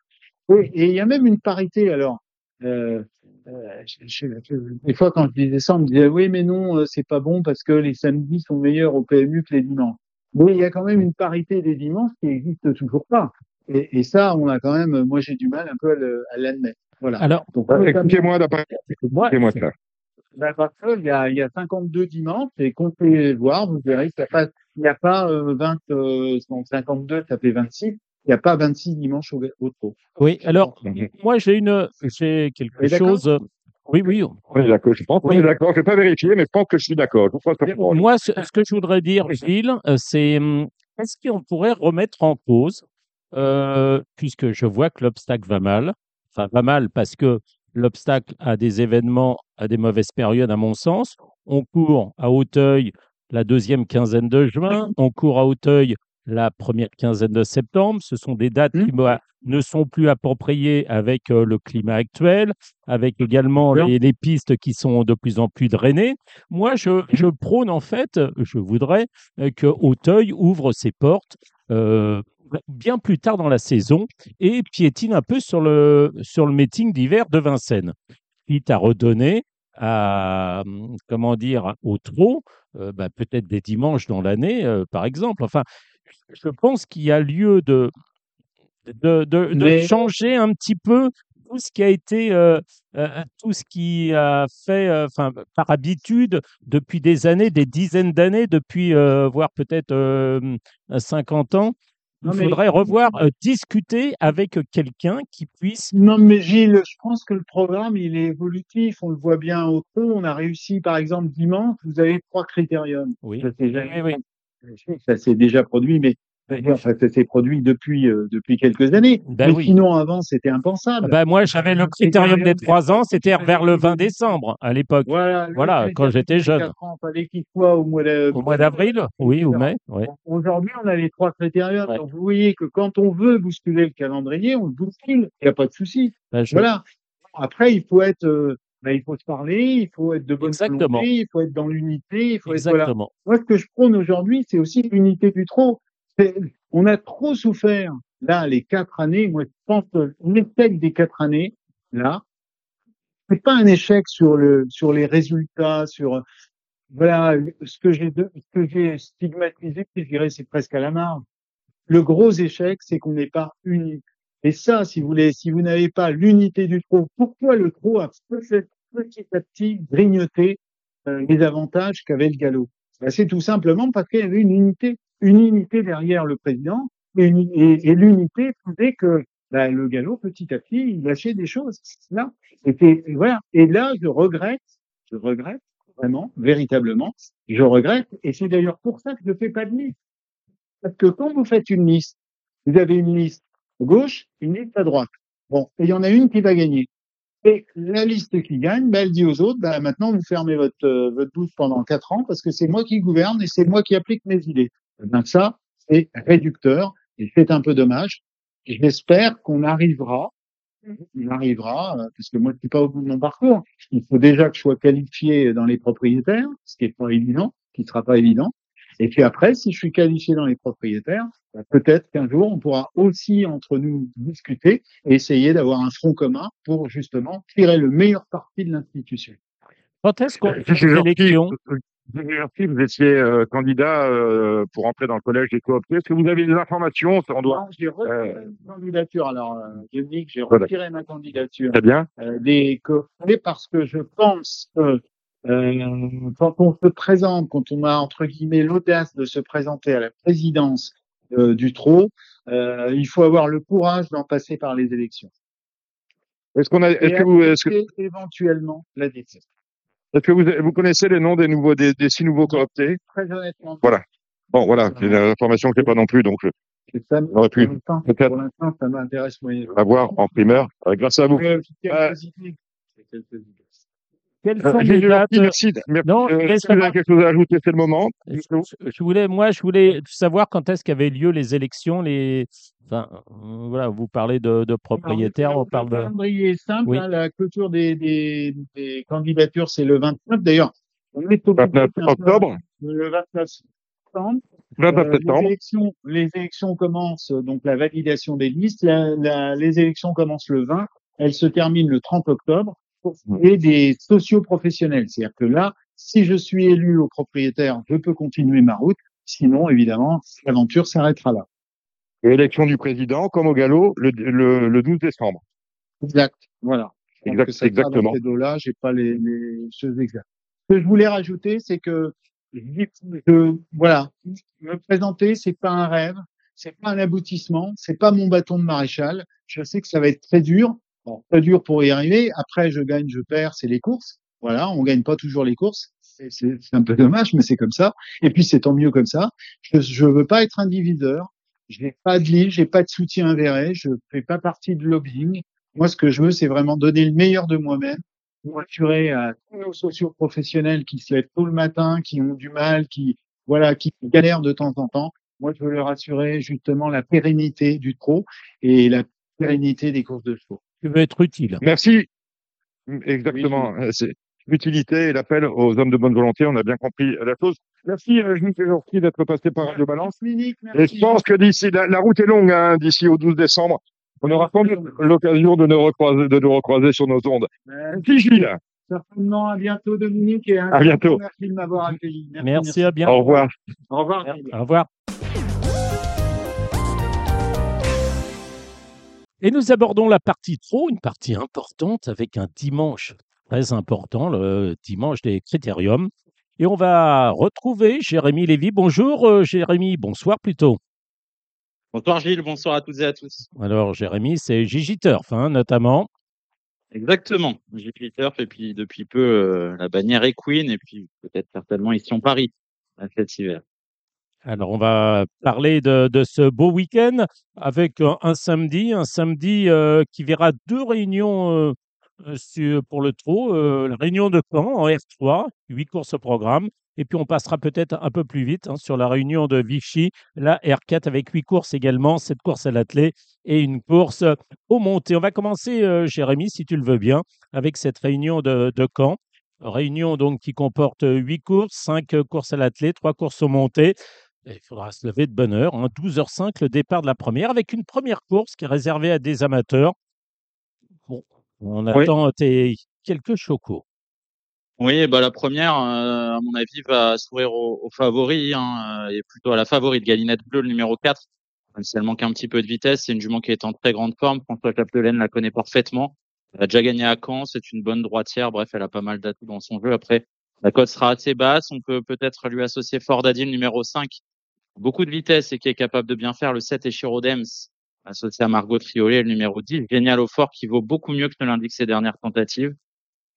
Oui, et il y a même une parité. Alors, euh, euh, je- je- des fois, quand je disais ça, on me disait oui, mais non, euh, c'est pas bon parce que les samedis sont meilleurs au PMU que les dimanches. Mais il y a quand même une parité des dimanches qui n'existe toujours pas. Et, et ça, on a quand même, moi, j'ai du mal un peu à l'admettre. Voilà. Alors, Expliquez-moi d'après, moi, expliquez-moi ça. ben, parce que il y a, il y a 52 dimanches et comptez voir, vous verrez qu'il n'y a pas, il n'y a pas euh, 20, euh, donc 52, ça fait 26. Il n'y a pas 26 dimanches au, au trot. oui, alors, Mhm. moi, j'ai une, j'ai quelque Oui, chose. Oui, oui. On est d'accord. Je pense Oui. est d'accord. Je vais pas vérifier, mais je pense que je suis d'accord. Moi, ce, ce que je voudrais dire, Gilles, euh, c'est hum, est-ce qu'on pourrait remettre en cause, euh, puisque je vois que l'obstacle va mal, enfin va mal parce que l'obstacle a des événements à des mauvaises périodes, à mon sens. On court à Hauteuil la deuxième quinzaine de juin, on court à Hauteuil la première quinzaine de septembre. Ce sont des dates qui Mmh. moi, ne sont plus appropriées avec euh, le climat actuel, avec également les, les pistes qui sont de plus en plus drainées. Moi, je, je prône en fait, je voudrais euh, que Auteuil ouvre ses portes euh, bien plus tard dans la saison et piétine un peu sur le, sur le meeting d'hiver de Vincennes, quitte à redonner à, hum, comment dire, au trot, euh, bah, peut-être des dimanches dans l'année, euh, par exemple. Enfin, je pense qu'il y a lieu de, de, de, de Mais- changer un petit peu tout ce qui a été, euh, euh, tout ce qui a fait, euh, par habitude, depuis des années, des dizaines d'années, depuis, voire peut-être euh, 50 ans. Il mais- faudrait revoir, euh, discuter avec quelqu'un qui puisse. Non, mais Gilles, je pense que le programme, il est évolutif. On le voit bien au trot. On a réussi, par exemple, dimanche, vous avez trois critériums. Oui, Ça s'est jamais- oui, oui. Ça s'est déjà produit, mais enfin, ça s'est produit depuis, euh, depuis quelques années. Ben mais oui. sinon, avant, c'était impensable. Ben moi, j'avais le critérium des trois ans, c'était vers le 20 décembre à l'époque. Voilà, Voilà, quand j'étais jeune. ans, fallait qu'il soit au mois d'avril, oui, ou mai, Aujourd'hui, on a les trois critériums. Ouais. Donc, vous voyez que quand on veut bousculer le calendrier, on le bouscule. Il n'y a pas de souci. Ben, je- Voilà. Après, il faut être, euh, ben, il faut se parler, il faut être de bonne Exactement. volonté, il faut être dans l'unité, il faut être, voilà. Moi, ce que je prône aujourd'hui, c'est aussi l'unité du trop. <laughs> On a trop souffert, là, les quatre années. Moi, je pense que l'échec des quatre années, là, c'est pas un échec sur le, sur les résultats, sur, voilà, ce que j'ai, ce que j'ai stigmatisé, je dirais, c'est presque à la marge. Le gros échec, c'est qu'on n'est pas unis. Et ça, si vous n'avez pas l'unité du trop, pourquoi le trop a petit petit à petit grignoté euh, les avantages qu'avait le galop? Ben, C'est tout simplement parce qu'il y avait une unité, une unité derrière le président, et, l'unité faisait que ben, le galop, petit à petit, il lâchait des choses. Là, et, voilà. Et là, je regrette, je regrette vraiment, véritablement, je regrette. Et c'est d'ailleurs pour ça que je ne fais pas de liste. Parce que quand vous faites une liste, vous avez une liste gauche, une liste à droite. Bon, et il y en a une qui va gagner. Et la liste qui gagne, ben, elle dit aux autres, ben, maintenant vous fermez votre, euh, votre bouche pendant quatre ans parce que c'est moi qui gouverne et c'est moi qui applique mes idées. Ben, ça, c'est réducteur et c'est un peu dommage. J'espère qu'on arrivera, on arrivera, euh, parce que moi je suis pas au bout de mon parcours. Il faut déjà que je sois qualifié dans les propriétaires, ce qui est pas évident, qui sera pas évident. Et puis après, si je suis qualifié dans les propriétaires, bah, peut-être qu'un jour, on pourra aussi entre nous discuter et essayer d'avoir un front commun pour justement tirer le meilleur parti de l'institution. Quand est-ce qu'on fait l'élection? Gentil, vous étiez euh, candidat euh, pour entrer dans le collège des cooptés. Est-ce que vous avez des informations On doit... J'ai retiré Euh, ma candidature. Alors, je dis que j'ai Voilà. retiré ma candidature Très bien. des cooptés parce que je pense que quand on se présente, quand on a entre guillemets l'audace de se présenter à la présidence du TRO, il faut avoir le courage d'en passer par les élections. Est-ce qu'on a, est-ce que vous, est-ce que, éventuellement la défaite. Est-ce que vous, vous connaissez les noms des nouveaux, des, des six nouveaux cooptés Très honnêtement, Voilà. Bon, voilà, c'est une information que j'ai pas non plus, donc je ça, aurait pu pour l'instant, peut-être pour l'instant, ça m'intéresse moyennement. l'avoir en primeur euh, grâce à vous. Euh, quelques Euh, idées. Quelques idées. Quelles Euh, sont les dates Merci, merci. merci. Non, Euh, je voulais Est-ce que vous avez quelque chose à ajouter C'est le moment. Je je voulais, moi, je voulais savoir quand est-ce qu'avaient lieu les élections, les, enfin, euh, voilà, vous parlez de, de propriétaires, on parle le de, calendrier est simple. Oui. hein, la clôture des, des, des candidatures, c'est le 29. D'ailleurs, on est obligé 29 qu'un peu- octobre, Le 29 septembre. 29 Euh, septembre. Les élections, les élections commencent, euh, donc la validation des listes. La- la- les élections commencent le 20. Elles se terminent le 30 octobre pour qui est des socio-professionnels. C'est-à-dire que là, si je suis élu au propriétaire, je peux continuer ma route. Sinon, évidemment, l'aventure s'arrêtera là. Et élection du président, comme au galop, le, le, le 12 décembre. Exact. Voilà. Exact- sera exactement. Dans dos-là, j'ai pas les, les choses exactes. Ce que je voulais rajouter, c'est que je, voilà, me présenter, c'est pas un rêve, c'est pas un aboutissement, c'est pas mon bâton de maréchal. Je sais que ça va être très dur, bon, dur pour y arriver. Après, je gagne, je perds, c'est les courses. Voilà, on gagne pas toujours les courses. C'est- un peu dommage, mais c'est comme ça. Et puis c'est tant mieux comme ça. Je, je veux pas être un diviseur. J'ai pas de lead, j'ai pas de soutien avéré, je fais pas partie de lobbying. Moi, ce que je veux, c'est vraiment donner le meilleur de moi-même pour assurer à tous nos socioprofessionnels qui se lèvent tôt le matin, qui ont du mal, qui, voilà, qui galèrent de temps en temps. Moi, je veux leur assurer justement la pérennité du pro et la pérennité des courses de chevaux. Tu veux être utile. Merci. Exactement. Euh, C'est l'utilité et l'appel aux hommes de bonne volonté. On a bien compris la chose. Merci, euh, Gilles Péjorski, d'être passé par Radio Balance. Clinique, Et merci. je pense que d'ici, la, la route est longue, hein, d'ici au 12 décembre. On aura sans doute l'occasion de nous recroiser, de nous recroiser sur nos ondes. Euh, Merci, Gilles. certainement, à bientôt, Dominique, et À bientôt. Merci de m'avoir accueilli. Merci, Merci, à bientôt. Au revoir. Au revoir. Au revoir. Et nous abordons la partie trop, une partie importante avec un dimanche très important, le dimanche des critériums. Et on va retrouver Jérémy Lévy. Bonjour euh, Jérémy, bonsoir plutôt. Bonsoir Gilles, bonsoir à toutes et à tous. Alors Jérémy, c'est Gigi Turf, hein, notamment. Exactement, Gilles Turf et puis depuis peu euh, la bannière Equine et puis peut-être certainement ici en Paris cet hiver. Alors on va parler de, ce beau week-end avec un, samedi, un samedi euh, qui verra deux réunions euh, euh, pour le trot. euh, la réunion de Caen en R3, huit courses au programme. Et puis on passera peut-être un peu plus vite hein, sur la réunion de Vichy, la R4 avec huit courses également, cette course à l'athlé et une course au monté. On va commencer, Jérémy, si tu le veux bien, avec cette réunion de, de Caen. Réunion donc qui comporte huit courses, cinq courses à l'athlé, trois courses au monté. Il faudra se lever de bonne heure. Hein. 12h05, le départ de la première, avec une première course qui est réservée à des amateurs. Bon, on Oui. attend tes quelques chocos. Oui, bah la première, euh, à mon avis, va s'ouvrir aux, aux favoris hein, euh, et plutôt à la favorite Galinette Bleue, le numéro 4. Même si elle manque un petit peu de vitesse, c'est une jument qui est en très grande forme. François Chapdelaine la connaît parfaitement. Elle a déjà gagné à Caen, c'est une bonne droitière. Bref, elle a pas mal d'atouts dans son jeu. Après, la cote sera assez basse. On peut peut-être lui associer Ford Adil, numéro 5. Beaucoup de vitesse et qui est capable de bien faire le 7 et Chirodems, associé à Margot Triolet, le numéro 10. Génial au fort qui vaut beaucoup mieux que ne l'indiquent ses dernières tentatives.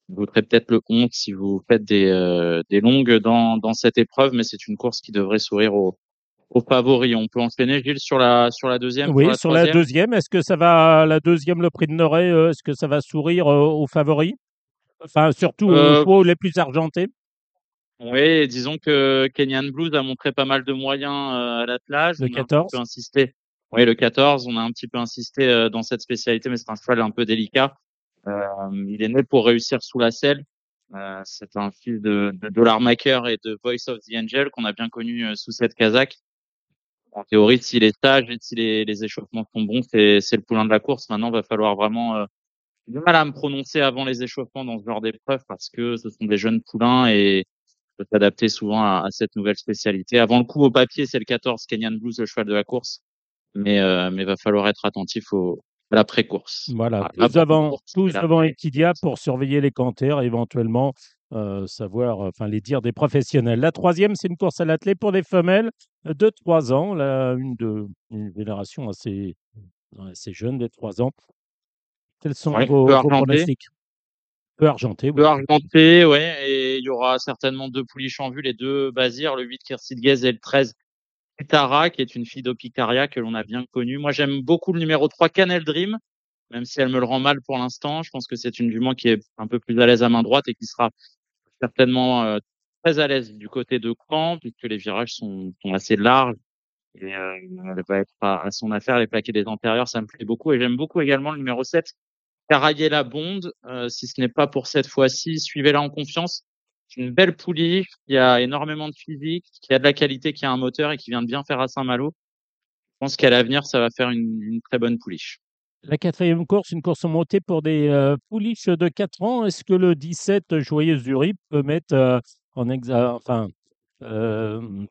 Vous voterez peut-être le 11 si vous faites des, euh, des longues dans, dans cette épreuve, mais c'est une course qui devrait sourire aux, aux favoris. On peut enchaîner, Gilles, sur la, sur la deuxième Oui, sur la deuxième, est-ce que ça va, la deuxième, le prix de Noré, euh, est-ce que ça va sourire euh, aux favoris? Enfin, surtout Euh, aux les plus argentés. Oui, disons que Kenyan Blues a montré pas mal de moyens euh, à l'attelage. Le On a un 14. peu insisté. Oui, le 14, on a un petit peu insisté euh, dans cette spécialité, mais c'est un cheval un peu délicat. Euh, il est né pour réussir sous la selle. Euh, c'est un fils de, de Dollar Maker et de Voice of the Angel qu'on a bien connu sous cette casaque. en théorie, si les stages et si les, les échauffements sont bons, c'est, c'est le poulain de la course. Maintenant, il va falloir vraiment euh, du mal à me prononcer avant les échauffements dans ce genre d'épreuve parce que ce sont des jeunes poulains et faut s'adapter souvent à, à, cette nouvelle spécialité. Avant le coup au papier, c'est le 14 Kenyan Blues, le cheval de la course, mais euh, mais va falloir être attentif au, à la pré-course. Voilà, tous avant, tous avant Equidia pour surveiller les canters, éventuellement euh, savoir, enfin les dires des professionnels. La troisième, c'est une course à l'athlète pour des femelles de 3 ans, là, une de une génération assez assez jeune, des 3 ans. Quels sont Ouais, vos, vos pronostics? Peu argenté, oui. Peu argenté, ouais, et il y aura certainement deux pouliches en vue, les deux Bazir, le 8 Kirsidgez et le 13 Tara, qui est une fille d'Opicaria que l'on a bien connue. Moi, j'aime beaucoup le numéro 3 Canel Dream, même si elle me le rend mal pour l'instant. Je pense que c'est une jument qui est un peu plus à l'aise à main droite et qui sera certainement euh, très à l'aise du côté de Caen, puisque les virages sont, assez larges. Et euh, elle va être à, à son affaire, les plaqués des antérieurs, ça me plaît beaucoup. Et j'aime beaucoup également le numéro 7, Carayela Bond. Euh, si ce n'est pas pour cette fois-ci, suivez-la en confiance. C'est une belle pouliche qui a énormément de physique, qui a de la qualité, qui a un moteur et qui vient de bien faire à Saint-Malo. Je pense qu'à l'avenir, ça va faire une, très bonne pouliche. La quatrième course, une course montée pour des euh, pouliches de 4 ans. Est-ce que le 17 Joyeuse du Rib peut mettre euh, en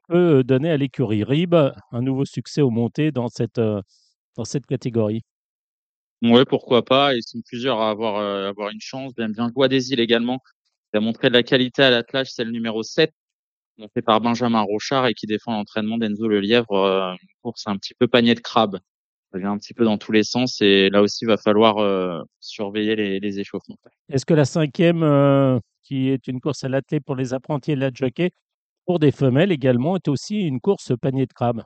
peut donner à l'écurie Rib un nouveau succès au monté dans cette, euh, dans cette catégorie? Ouais, pourquoi pas. Ils sont plusieurs à avoir, euh, avoir une chance. J'aime bien Joie des îles également. Il a montré de la qualité à l'attelage. C'est le numéro 7, monté par Benjamin Rochard et qui défend l'entraînement d'Enzo Le Lièvre. euh, une course un petit peu panier de crabe. Ça vient un petit peu dans tous les sens et là aussi, il va falloir euh, surveiller les, les échauffements. Est-ce que la cinquième, euh, qui est une course à l'athlète pour les apprentis et la jockey, pour des femelles également, est aussi une course panier de crabe?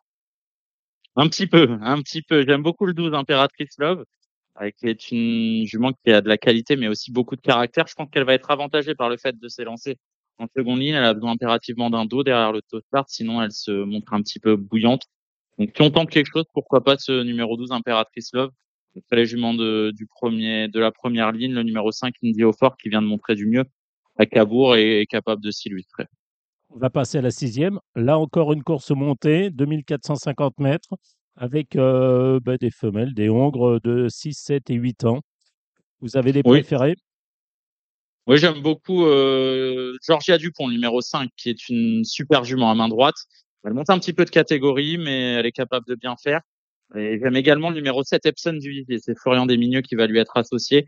Un petit peu, un petit peu. J'aime beaucoup le 12 Impératrice Love, qui est une jument qui a de la qualité, mais aussi beaucoup de caractère. Je pense qu'elle va être avantagée par le fait de s'élancer en seconde ligne. Elle a besoin impérativement d'un dos derrière le top start, sinon elle se montre un petit peu bouillante. Donc, si on tente quelque chose, pourquoi pas ce numéro 12 Impératrice Love. Après les juments de, du premier, de la première ligne, le numéro 5 Indy Fort qui vient de montrer du mieux à Cabourg et est capable de s'illustrer. On va passer à la sixième. Là encore, une course montée, 2450 mètres, avec euh, bah, des femelles, des hongres de 6, 7 et 8 ans. Vous avez des Oui. préférés? Oui, j'aime beaucoup euh, Georgia Dupont, numéro 5, qui est une super jument à main droite. Elle monte un petit peu de catégorie, mais elle est capable de bien faire. Et j'aime également le numéro 7, Epson du Vivier. C'est Florian Desmigneux qui va lui être associé.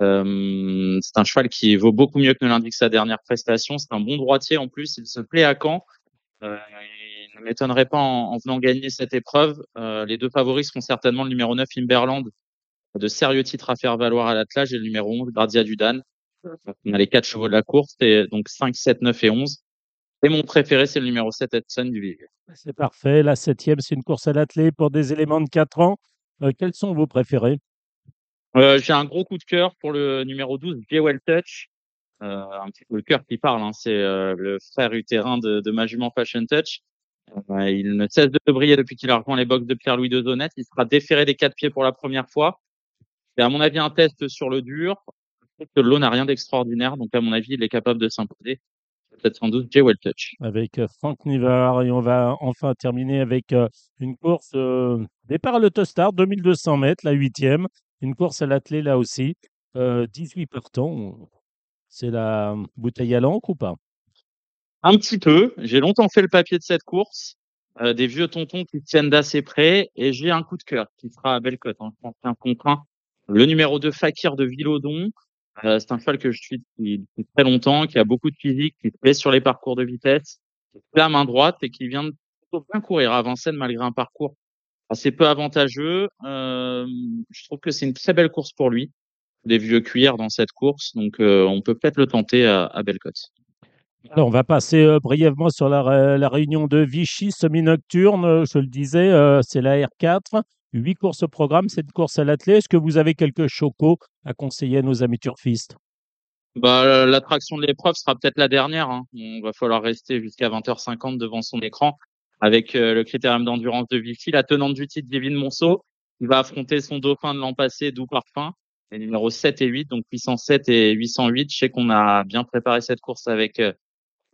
Euh, c'est un cheval qui vaut beaucoup mieux que ne l'indique sa dernière prestation. C'est un bon droitier en plus. Il se plaît à Caen. Euh, ne m'étonnerait pas en, en venant gagner cette épreuve. Euh, les deux favoris seront certainement le numéro 9, Imberland, de sérieux titres à faire valoir à l'attelage, et le numéro 11, Gardia Dudan. On a les quatre chevaux de la course, et donc 5, 7, 9 et 11. Et mon préféré, c'est le numéro 7, Edson du Vivier. C'est parfait. La septième, c'est une course à l'athlète pour des éléments de 4 ans. Euh, quels sont vos préférés? Euh, j'ai un gros coup de cœur pour le numéro 12, Jewel Touch. Euh, un petit peu le cœur qui parle, hein, c'est euh, le frère utérin de, de ma jument Fashion Touch. Il ne cesse de briller depuis qu'il a rejoint les box de Pierre-Louis de Zonette. Il sera déféré des quatre pieds pour la première fois. C'est à mon avis un test sur le dur. Que l'eau n'a rien d'extraordinaire, donc à mon avis, il est capable de s'imposer. Peut-être 112 Jewel Touch. avec euh, Franck Nivard. Et on va enfin terminer avec euh, une course euh, départ à l'autostart, 2200 mètres, la huitième. Une course à l'athlète là aussi. Euh, 18 partants. C'est la bouteille à l'encre ou pas? Un petit peu. J'ai longtemps fait le papier de cette course. Euh, des vieux tontons qui tiennent d'assez près. Et j'ai un coup de cœur qui sera à Bellecote. Hein. Je pense qu'un contre un. Le numéro 2, Fakir de Villaudon. Euh, c'est un cheval que je suis depuis, très longtemps, qui a beaucoup de physique, qui se plaît sur les parcours de vitesse, qui est à main droite et qui vient de bien courir à Vincennes malgré un parcours assez peu avantageux. Euh, je trouve que c'est une très belle course pour lui. Des vieux cuirs dans cette course, donc euh, on peut peut-être le tenter à, à Bellecote. On va passer euh, brièvement sur la, ré- la réunion de Vichy, semi-nocturne. Euh, Je le disais, euh, c'est la R4. Huit courses au programme, cette course à l'athlète. Est-ce que vous avez quelques chocos à conseiller à nos amis turfistes? Bah, l'attraction de l'épreuve sera peut-être la dernière. Hein. On va falloir rester jusqu'à 20h50 devant son écran avec le critérium d'endurance de Vichy, la tenante du titre Divine Monceau, qui va affronter son dauphin de l'an passé, Doux Parfum, les numéros 7 et 8, donc 807 et 808. Je sais qu'on a bien préparé cette course avec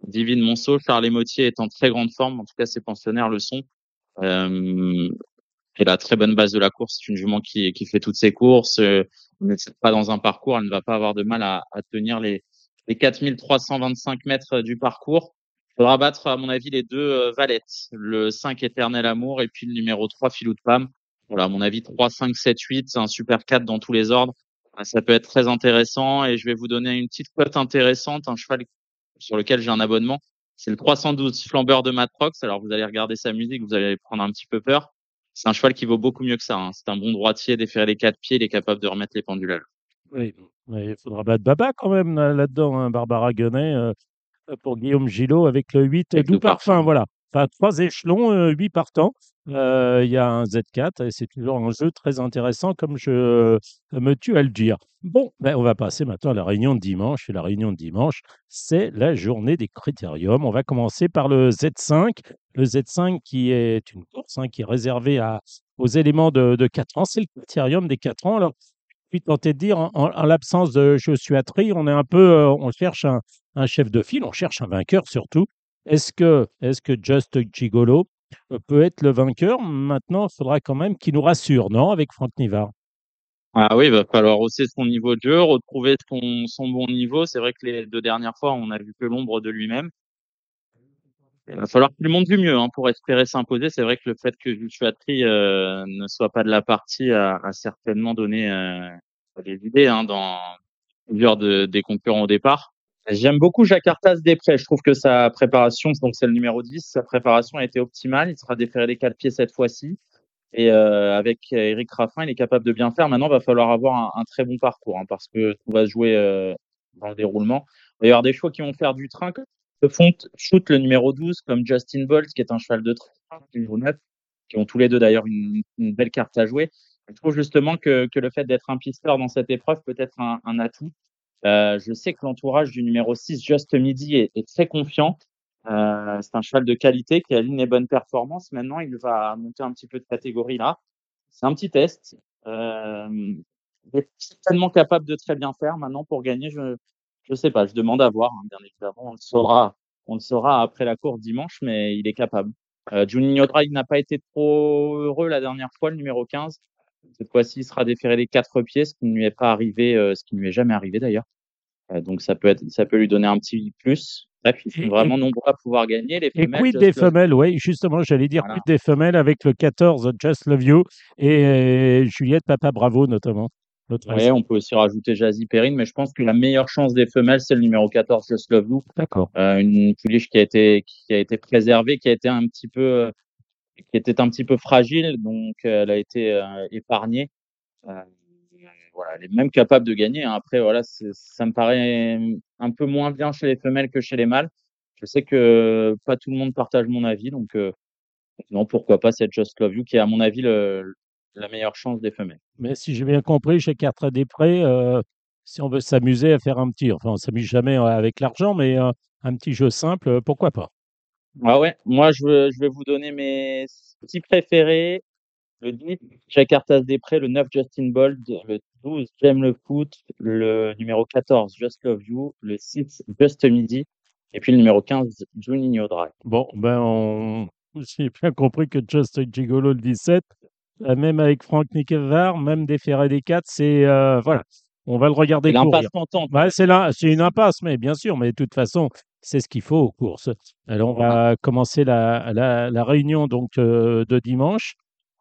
Divine Monceau, Charles Motier est en très grande forme, en tout cas ses pensionnaires le sont. Euh, et la très bonne base de la course, c'est une jument qui, qui fait toutes ses courses. Euh, on pas dans un parcours, elle ne va pas avoir de mal à, à tenir les, les 4325 mètres du parcours. Il faudra battre, à mon avis, les deux euh, Valettes, le 5 Éternel Amour et puis le numéro 3 Filou de Pam. Voilà, à mon avis, 3, 5, 7, 8, c'est un super 4 dans tous les ordres. Ça peut être très intéressant et je vais vous donner une petite cote intéressante, un cheval sur lequel j'ai un abonnement. C'est le 312 flambeur de Matrox. Alors vous allez regarder sa musique, vous allez prendre un petit peu peur. C'est un cheval qui vaut beaucoup mieux que ça. Hein. C'est un bon droitier, déférer les quatre pieds, il est capable de remettre les pendules à Oui, il faudra battre Baba quand même là-dedans, hein, Barbara Guenet, euh, pour Guillaume Gillot avec le 8 Doux Parfum. Voilà. Enfin, trois échelons, euh, huit partants. Euh, il y a un Z4 et c'est toujours un jeu très intéressant, comme je me tue à le dire. Bon, ben, on va passer maintenant à la réunion de dimanche. Et la réunion de dimanche, c'est la journée des critériums. On va commencer par le Z5. Le Z5 qui est une course hein, qui est réservée aux éléments de, de 4 ans. C'est le critérium des 4 ans. Alors, puis tenter de dire, en, l'absence de à tri, on est un peu, euh, on cherche un, chef de file, on cherche un vainqueur surtout. Est-ce que, Just Gigolo euh, peut être le vainqueur? Maintenant, il faudra quand même qu'il nous rassure, non, avec Franck Nivard? Ah oui, il va falloir hausser son niveau de jeu, retrouver son, bon niveau. C'est vrai que les deux dernières fois, on a vu que l'ombre de lui-même. Il va falloir qu'il monte du mieux hein, pour espérer s'imposer. C'est vrai que le fait que Juchuatri euh, ne soit pas de la partie a, a certainement donné euh, des idées hein, dans plusieurs de, des concurrents au départ. J'aime beaucoup Jacques Artas Després. Je trouve que sa préparation, donc c'est le numéro 10, sa préparation a été optimale. Il sera déféré des quatre pieds cette fois-ci. Et euh, avec Eric Raffin, il est capable de bien faire. Maintenant, il va falloir avoir un, très bon parcours hein, parce que tout va se jouer euh, dans le déroulement. Il va y avoir des chevaux qui vont faire du train. Se font shoot le numéro 12 comme Justin Bolt, qui est un cheval de train, numéro 9, qui ont tous les deux d'ailleurs une, belle carte à jouer. Je trouve justement que, le fait d'être un pisteur dans cette épreuve peut être un atout. Euh, je sais que l'entourage du numéro 6, Just Midi, est, est très confiant. Euh, c'est un cheval de qualité qui aligne les bonnes performances. Maintenant, il va monter un petit peu de catégorie là. C'est un petit test. Euh, il est certainement capable de très bien faire. Maintenant, pour gagner, je je sais pas. Je demande à voir. Hein, bien évidemment, on le saura. On le saura après la course dimanche, mais il est capable. Euh, Juninho Drive n'a pas été trop heureux la dernière fois, le numéro 15. Cette fois-ci, il sera déféré les quatre pieds, ce qui ne lui est pas arrivé, euh, ce qui ne lui est jamais arrivé d'ailleurs. Euh, donc ça peut être, ça peut lui donner un petit plus. Bref, ils sont vraiment nombreux à pouvoir gagner. Les femelles, et quid des femelles, oui, justement, j'allais dire quid des femelles avec le 14 Just Love You et euh, Juliette Papa Bravo notamment. Oui, on peut aussi rajouter Jazzy Perrine, mais je pense que la meilleure chance des femelles, c'est le numéro 14, Just Love You. D'accord. Euh, une pouliche qui a été qui a été préservée, qui a été un petit peu qui était un petit peu fragile, donc elle a été épargnée. Voilà, elle est même capable de gagner. Hein. Après, voilà, ça me paraît un peu moins bien chez les femelles que chez les mâles. Je sais que pas tout le monde partage mon avis, donc non, pourquoi pas cette Just Love You qui est à mon avis le, la meilleure chance des femelles. Mais si j'ai bien compris, chez Cartres des Prés, euh, si on veut s'amuser à faire un petit, enfin on s'amuse jamais avec l'argent, mais un petit jeu simple, pourquoi pas? Ah ouais, moi je, veux, je vais vous donner mes petits préférés. Le 10, Jacques Artas Després, le 9, Justin Bold, le 12, J'aime le foot, le numéro 14, Just Love You, le 6, Just Midi, et puis le numéro 15, Juninho Drive. Bon, ben on... j'ai bien compris que Just Gigolo le 17, euh, même avec Franck Nickevar, même des Ferré des 4, c'est... Euh, voilà, on va le regarder courir. L'impasse c'est, c'est une impasse, mais bien sûr, mais de toute façon, c'est ce qu'il faut aux courses. Alors, on va commencer la, la, réunion donc euh, de dimanche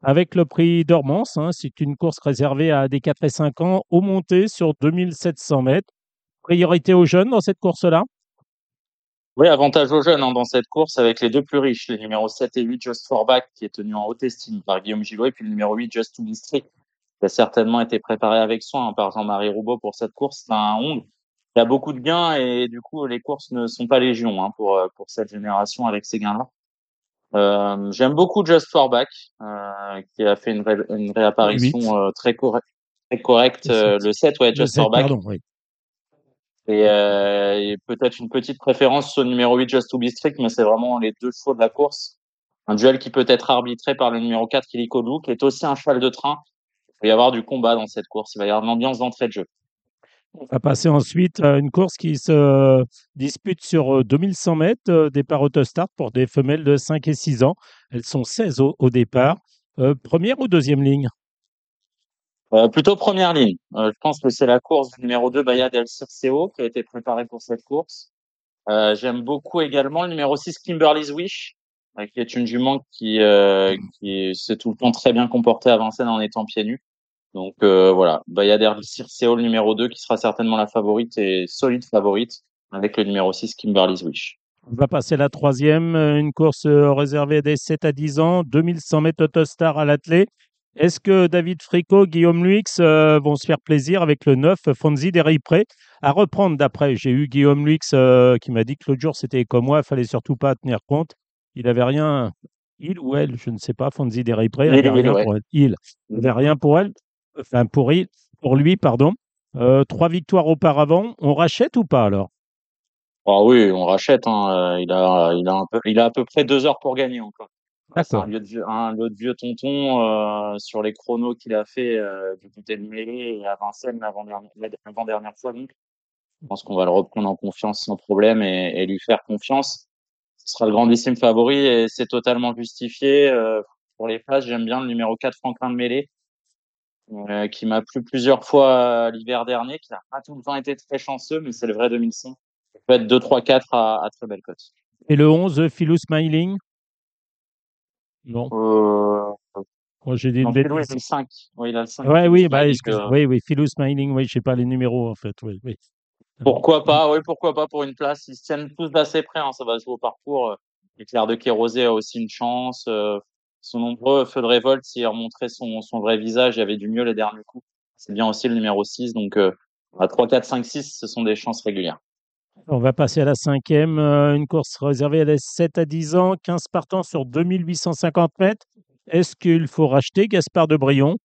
avec le prix Dormance. Hein. C'est une course réservée à des 4 et 5 ans au monté sur 2700 mètres. Priorité aux jeunes dans cette course-là? Oui, avantage aux jeunes hein, dans cette course avec les deux plus riches, les numéros 7 et 8, Just for Back, qui est tenu en haute estime par Guillaume Gillot, et puis le numéro 8, Just to be strict, qui a certainement été préparé avec soin hein, par Jean-Marie Roubaud pour cette course. C'est un 11 il y a beaucoup de gains et du coup les courses ne sont pas légion hein, pour euh, pour cette génération avec ces gains-là. Euh, J'aime beaucoup Just for Back euh, qui a fait une, une réapparition euh, très correcte très correcte le 7 ouais Just for Back. oui. Et, et peut-être une petite préférence au numéro 8 Just to be strict mais c'est vraiment les deux chevaux de la course. Un duel qui peut être arbitré par le numéro 4 Kiliko Lou qui est aussi un cheval de train. Il va y avoir du combat dans cette course, il va y avoir une ambiance d'entrée de jeu. On va passer ensuite à une course qui se dispute sur 2100 mètres, départ autostart pour des femelles de 5 et 6 ans. Elles sont 16 au, au départ. première ou deuxième ligne? Euh, plutôt première ligne. Euh, je pense que c'est la course du numéro 2, Bayad El Circeo, qui a été préparée pour cette course. Euh, J'aime beaucoup également le numéro 6, Kimberly's Wish, euh, qui est une jument qui, euh, qui s'est tout le temps très bien comportée à Vincennes en étant pieds nus. Donc voilà, Bayad El Circeo, le numéro 2, qui sera certainement la favorite et solide favorite, avec le numéro 6, Kimberly's Wish. On va passer la troisième, une course réservée des 7 à 10 ans, 2100 mètres autostar à l'athlète. Est-ce que David Fricot, Guillaume Luix euh, vont se faire plaisir avec le 9 Fonzi Pré à reprendre d'après J'ai eu Guillaume Luix euh, qui m'a dit que l'autre jour c'était comme moi, il fallait surtout pas tenir compte. Il n'avait rien, il ou elle, je ne sais pas, Fonzi Pré, il n'avait rien n'avait rien pour elle, enfin pour, il, pour lui, pardon. Euh, trois victoires auparavant, on rachète ou pas alors? Ah oui, on rachète. Hein. Il, a, il, a un peu, il a à peu près deux heures pour gagner encore. C'est un, vieux, tonton euh, sur les chronos qu'il a fait euh, du côté de Mêlée et à Vincennes l'avant-dernière fois. Donc. Je pense qu'on va le reprendre en confiance sans problème et, et, lui faire confiance. Ce sera le grandissime favori et c'est totalement justifié. Euh, pour les places, j'aime bien le numéro 4 Franklin de Mêlée, euh, qui m'a plu plusieurs fois l'hiver dernier, qui n'a pas tout le temps été très chanceux, mais c'est le vrai 2005. Ça peut être 2, 3, 4 à, à très belle cote. Et le 11, Philou Smiling? Non. Euh... J'ai dit non, une bêtise. il a le 5. Oui, il a le 5. Ouais, oui, bah, euh... oui, oui, Philou Smiling, oui, je sais pas les numéros, en fait. Oui, oui. Pourquoi pas, oui, pourquoi pas pour une place. Ils se tiennent tous d'assez près, hein, ça va jouer au parcours. Éclair de Kérosé a aussi une chance. Euh, sont nombreux. Feu de révolte, s'il remontrait son, son vrai visage, il y avait du mieux les derniers coups. C'est bien aussi le numéro 6. Donc, euh, à 3, 4, 5, 6, ce sont des chances régulières. On va passer à la cinquième, euh, une course réservée à les 7 à 10 ans, 15 partants sur 2850 mètres. Est-ce qu'il faut racheter Gaspard de Brion?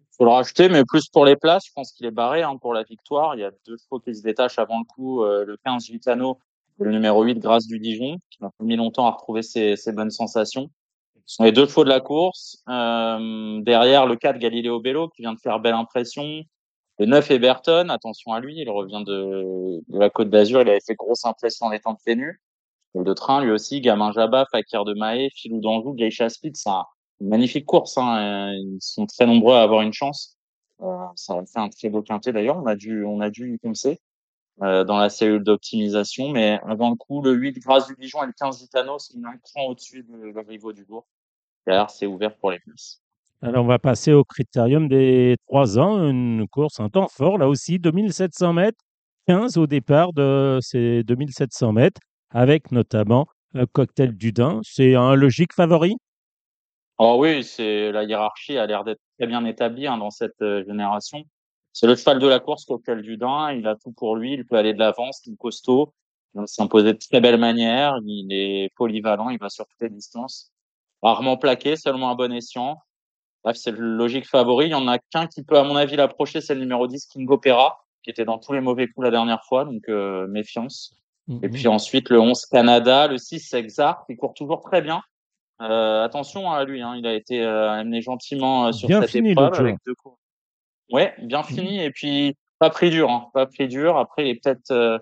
Il faut le racheter, mais plus pour les places. Je pense qu'il est barré hein, pour la victoire. Il y a deux chevaux qui se détachent avant le coup. Euh, le 15 Gitano et le numéro 8 Grâce du Dijon, qui a mis longtemps à retrouver ses, ses, bonnes sensations. Les deux chevaux de la course. Euh, derrière, le 4 Galileo Bello, qui vient de faire belle impression. Le 9 Eberton, attention à lui, il revient de, de la Côte d'Azur, il avait fait grosse impression en étant de nu. Le de train, lui aussi, Gamin Jabba, Fakir de Maé, Filou d'Anjou, Geisha Speed, c'est une magnifique course. Hein. Ils sont très nombreux à avoir une chance. Euh, ça va faire un très beau quintet d'ailleurs. On a dû, on a dû y penser euh, dans la cellule d'optimisation. Mais avant le coup, le 8 Grâce du Dijon et le 15 Gitano sont un cran au-dessus de rivaux du bourg. C'est ouvert pour les places. Alors, on va passer au critérium des 3 ans, une course, un temps fort, là aussi, 2700 mètres, 15 au départ de ces 2700 mètres, avec notamment un cocktail du Dain. C'est un logique favori? Oh oui, c'est la hiérarchie a l'air d'être très bien établie hein, dans cette euh, génération. C'est le cheval de la course, Cocktail du Dain. Il a tout pour lui. Il peut aller de l'avance, il est costaud. Il s'imposer de très belle manière. Il est polyvalent. Il va sur toutes les distances. Rarement plaqué, seulement un bon escient. Bref, c'est le logique favori. Il y en a qu'un qui peut, à mon avis, l'approcher, c'est le numéro 10, King Opera, qui était dans tous les mauvais coups la dernière fois, donc euh, méfiance. Mm-hmm. Et puis ensuite, le 11 Canada, le 6 Exar, qui court toujours très bien. Euh, attention à lui, hein, il a été euh, amené gentiment euh, sur bien cette fini, épreuve avec deux coups. Ouais, bien mm-hmm. fini et puis pas pris dur, hein, pas pris dur. Après, il est peut-être, euh,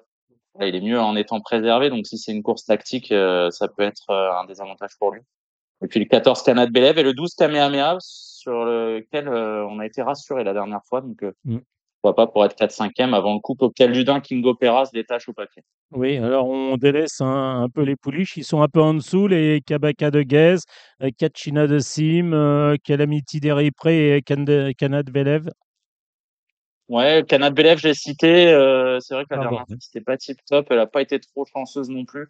il est mieux en étant préservé. Donc si c'est une course tactique, ça peut être un désavantage pour lui. Et puis le 14 Canad Belev et le 12 Kamehameha sur lequel euh, on a été rassuré la dernière fois. Donc, euh, mm. pourquoi pas pour être 4-5e avant le coup auquel Ludin, King Opera se détache au paquet. Oui, alors on délaisse un, un, peu les pouliches. Ils sont un peu en dessous, les Kabaka de Gaze, Kachina de Sim, euh, Calamity d'Eripré et Canad Belev? Ouais, Canad Belev, j'ai cité. Euh, c'est vrai que la dernière fois, c'était pas tip top. Elle a pas été trop chanceuse non plus.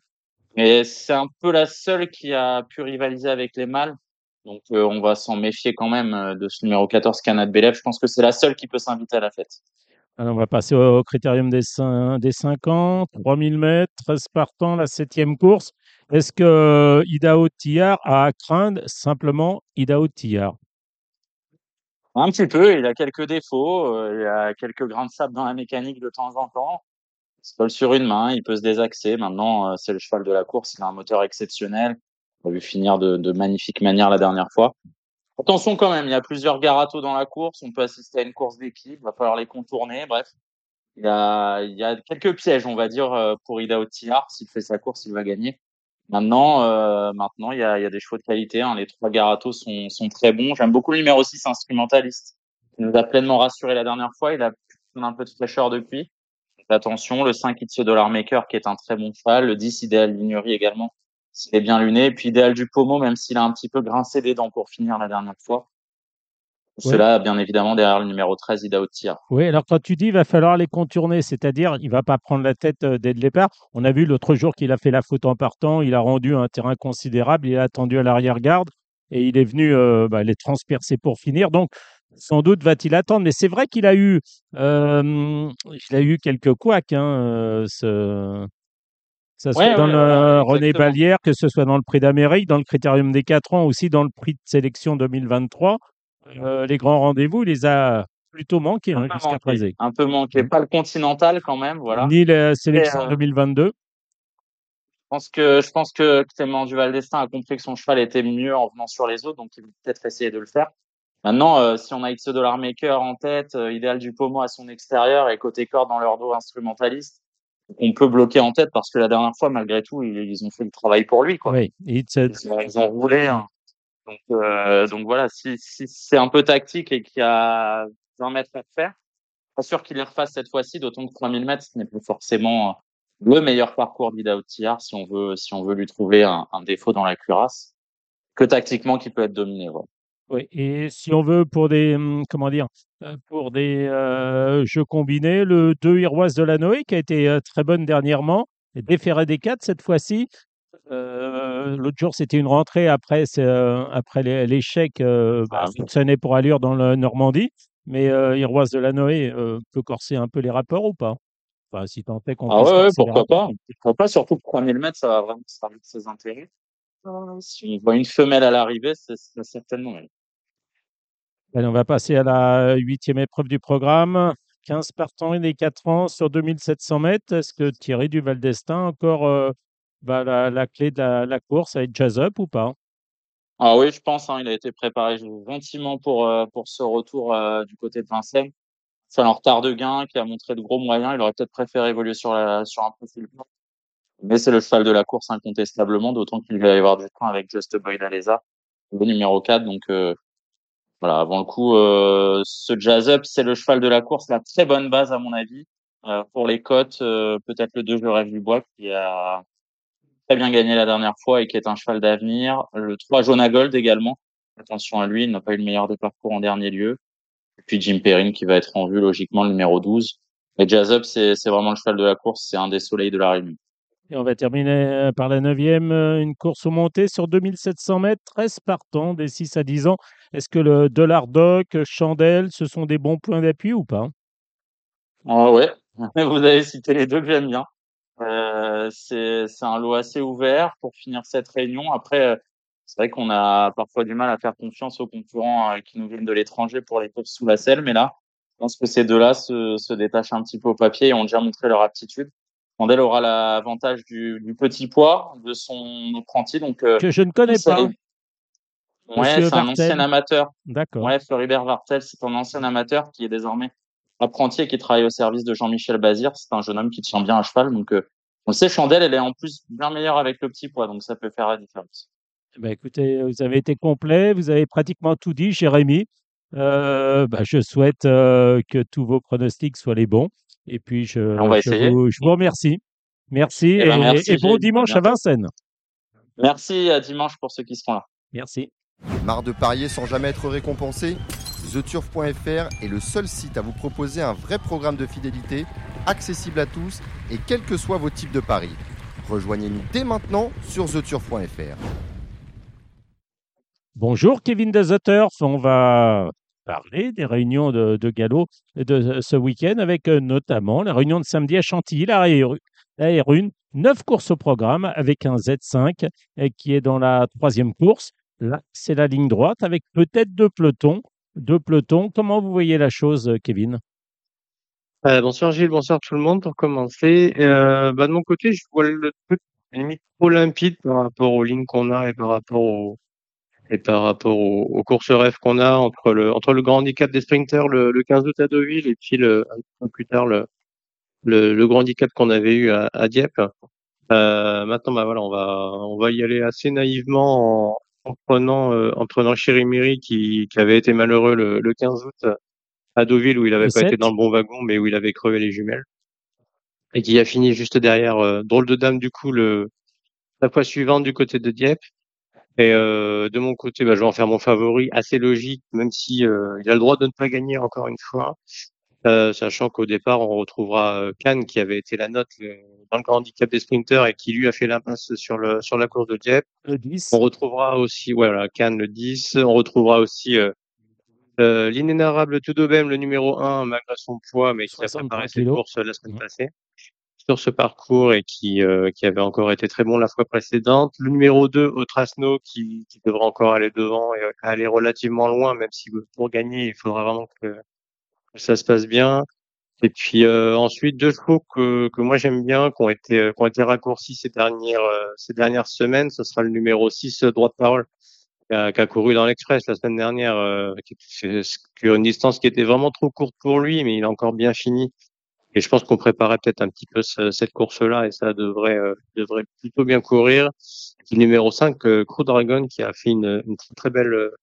Mais c'est un peu la seule qui a pu rivaliser avec les mâles. Donc euh, on va s'en méfier quand même euh, de ce numéro 14 Canad Belev. Je pense que c'est la seule qui peut s'inviter à la fête. Alors on va passer au, critérium des, 5, des 5 ans, 3000 mètres, 13 partants, la septième course. Est-ce que euh, Idao Tillard a à craindre simplement Idao Tillard Un petit peu, il a quelques défauts, il y a quelques grains de sable dans la mécanique de temps en temps colle sur une main, il peut se désaxer. Maintenant, euh, c'est le cheval de la course, il a un moteur exceptionnel. On a vu finir de, magnifique manière la dernière fois. Attention quand même, il y a plusieurs garatos dans la course. On peut assister à une course d'équipe. Il va falloir les contourner. Bref, il y a, a quelques pièges, on va dire, euh, pour Ida Otillard. S'il fait sa course, il va gagner. Maintenant, euh, maintenant, il y a, a des chevaux de qualité. Hein. Les trois garatos sont, très bons. J'aime beaucoup le numéro 6 instrumentaliste. Il nous a pleinement rassuré la dernière fois. Il a un peu de fraîcheur depuis. Attention, le 5 It's Dollar Maker qui est un très bon cheval, le 10 Idéal Lignerie également, s'il est bien luné, et puis Idéal du Pomo, même s'il a un petit peu grincé des dents pour finir la dernière fois. Cela, bien évidemment, derrière le numéro 13, Ida Otia. Oui, alors quand tu dis il va falloir les contourner, c'est-à-dire il va pas prendre la tête euh, dès le départ. On a vu l'autre jour qu'il a fait la faute en partant, il a rendu un terrain considérable, il a attendu à l'arrière-garde et il est venu euh, bah, les transpercer pour finir. Donc, sans doute va-t-il attendre. Mais c'est vrai qu'il a eu, euh, il a eu quelques couacs, hein, euh, ce, ça soit dans le René Balière, que ce soit dans le prix d'Amérique, dans le Critérium des 4 ans, aussi dans le prix de sélection 2023. Euh, les grands rendez-vous, il les a plutôt manqués hein, jusqu'à présent. Un peu manqué. Pas le Continental quand même, voilà. Ni la sélection 2022. Je pense que je pense que Clément Duval d'Estaing a compris que son cheval était mieux en venant sur les autres, donc il va peut-être essayer de le faire. Maintenant, euh, si on a X Dollar Maker en tête, euh, Idéal du Pomo à son extérieur et côté corde dans leur dos instrumentaliste, on peut bloquer en tête parce que la dernière fois, malgré tout, ils, ont fait le travail pour lui. Quoi. Oui, ils, ils, ont roulé. Hein. Donc, euh, donc voilà, si, si c'est un peu tactique et qu'il y a 20 mètres à faire, pas sûr qu'il les refasse cette fois-ci, d'autant que 3000 mètres, ce n'est pas forcément le meilleur parcours d'Ida si on veut, si on veut lui trouver un, un défaut dans la cuirasse, que tactiquement qui peut être dominé. Voilà. Oui, et si on veut pour des, hum, comment dire, euh, pour des euh, jeux combinés, le 2 Iroise de la Noé qui a été euh, très bonne dernièrement, et déféré des 4 cette fois-ci. L'autre jour, c'était une rentrée après, après l'échec bah, ah pour Allure dans le Normandie. Mais Iroise de la Noé peut corser un peu les rapports ou pas? Enfin, si tant est qu'on Ah ouais, pourquoi pas Pourquoi pas Surtout pour 3000 mètres, ça va vraiment servir de ses intérêts. si on voit une femelle à l'arrivée, c'est certainement elle. On va passer à la huitième épreuve du programme. 15 partants et les 4 ans sur 2700 mètres. Est-ce que Thierry Duval d'Estaing encore euh, va la, la, clé de la, course avec Jazz Up ou pas? Ah oui, je pense. Hein, il a été préparé gentiment pour, euh, pour ce retour euh, du côté de Vincennes. C'est un retard de gain qui a montré de gros moyens. Il aurait peut-être préféré évoluer sur, sur un profil Mais c'est le cheval de la course incontestablement, d'autant qu'il va y avoir du temps avec Just Boy d'Alesa, le numéro 4. Donc, voilà, avant le coup, euh, ce Jazz Up, c'est le cheval de la course, la très bonne base à mon avis. Euh, pour les cotes, euh, peut-être le 2 Je rêve du bois qui a très bien gagné la dernière fois et qui est un cheval d'avenir. Le 3 Jonah Gold également. Attention à lui, il n'a pas eu le meilleur des parcours en dernier lieu. Et puis Jim Perrin qui va être en vue logiquement le numéro 12. Et Jazz Up, c'est vraiment le cheval de la course, c'est un des soleils de la Réunion. Et on va terminer euh, par la neuvième, euh, une course au montée sur 2700 mètres, 13 partants des 6 à 10 ans. Est-ce que le Dollar Doc, Chandelle, ce sont des bons points d'appui ou pas? Ah ouais, <laughs> vous avez cité les deux que j'aime bien. Euh, c'est un lot assez ouvert pour finir cette réunion. Après, c'est vrai qu'on a parfois du mal à faire confiance aux concurrents qui nous viennent de l'étranger pour les courses sous la selle, mais là, je pense que ces deux-là se détachent un petit peu au papier et ont déjà montré leur aptitude. Mandel aura l'avantage du, du, petit poids de son apprenti. Donc, euh, que je ne connais pas. Ouais, c'est un ancien amateur. D'accord. Ouais, Floribert Vartel, c'est un ancien amateur qui est désormais apprenti et qui travaille au service de Jean-Michel Bazir. C'est un jeune homme qui tient bien à cheval. Donc, euh, on sait, Chandelle, elle est en plus bien meilleure avec le petit poids. Donc, ça peut faire la différence. Ben, écoutez, vous avez été complet. Vous avez pratiquement tout dit, Jérémy. Euh, bah, je souhaite que tous vos pronostics soient les bons. Et puis, je, Vous, je vous, remercie. Merci, eh ben, et, bon dimanche à Vincennes. Merci, à dimanche pour ceux qui seront là. Merci. Marre de parier sans jamais être récompensé? TheTurf.fr est le seul site à vous proposer un vrai programme de fidélité, accessible à tous et quels que soient vos types de paris. Rejoignez-nous dès maintenant sur TheTurf.fr. Bonjour Kevin de The on va parler des réunions de, de galop de ce week-end avec euh, notamment la réunion de samedi à Chantilly, la R1, neuf courses au programme avec un Z5 qui est dans la troisième course. Là, c'est la ligne droite avec peut-être deux pelotons. Deux pelotons. Comment vous voyez la chose, Kevin? Euh, Bonsoir Gilles, bonsoir tout le monde. Pour commencer, euh, bah, de mon côté, je vois le truc limite trop limpide par rapport aux lignes qu'on a et par rapport aux, Et par rapport aux, aux courses rêves qu'on a entre le entre le grand handicap des sprinters le, le 15 août à Deauville et puis le un peu plus tard le le, le grand handicap qu'on avait eu à, à Dieppe. Euh, maintenant, bah voilà, on va on va y aller assez naïvement en, en prenant euh, en prenant Chirimiri qui qui avait été malheureux le, le 15 août à Deauville où il avait Le pas été 7. dans le bon wagon mais où il avait crevé les jumelles et qui a fini juste derrière euh, drôle de dame du coup le la fois suivante du côté de Dieppe. Et euh, de mon côté, bah, je vais en faire mon favori, assez logique, même si euh, il a le droit de ne pas gagner encore une fois, euh, sachant qu'au départ, on retrouvera euh, Kahn qui avait été la note euh, dans le grand handicap des sprinters et qui lui a fait l'impasse sur le sur la course de Dieppe. Le 10. On retrouvera aussi, ouais, voilà, Kahn le 10. On retrouvera aussi euh, l'inénarrable Tudobem, le numéro 1, malgré son poids, mais qui a 63 préparé cette course la semaine passée sur ce parcours et qui, euh, qui avait encore été très bon la fois précédente. Le numéro 2, Otrasno, qui, qui devra encore aller devant et aller relativement loin, même si pour gagner, il faudra vraiment que, ça se passe bien. Et puis euh, ensuite, deux chevaux que, que moi j'aime bien, qui ont été, euh, qui ont été raccourcis ces dernières, euh, ces dernières semaines. Ce sera le numéro 6, euh, droit de parole, qui a, qui a couru dans l'Express la semaine dernière, euh, qui, une distance qui était vraiment trop courte pour lui, mais il a encore bien fini. Et je pense qu'on préparait peut-être un petit peu ce- cette course-là et ça devrait, euh, devrait plutôt bien courir. Numéro 5, euh, Crew Dragon, qui a fait une, très, belle euh,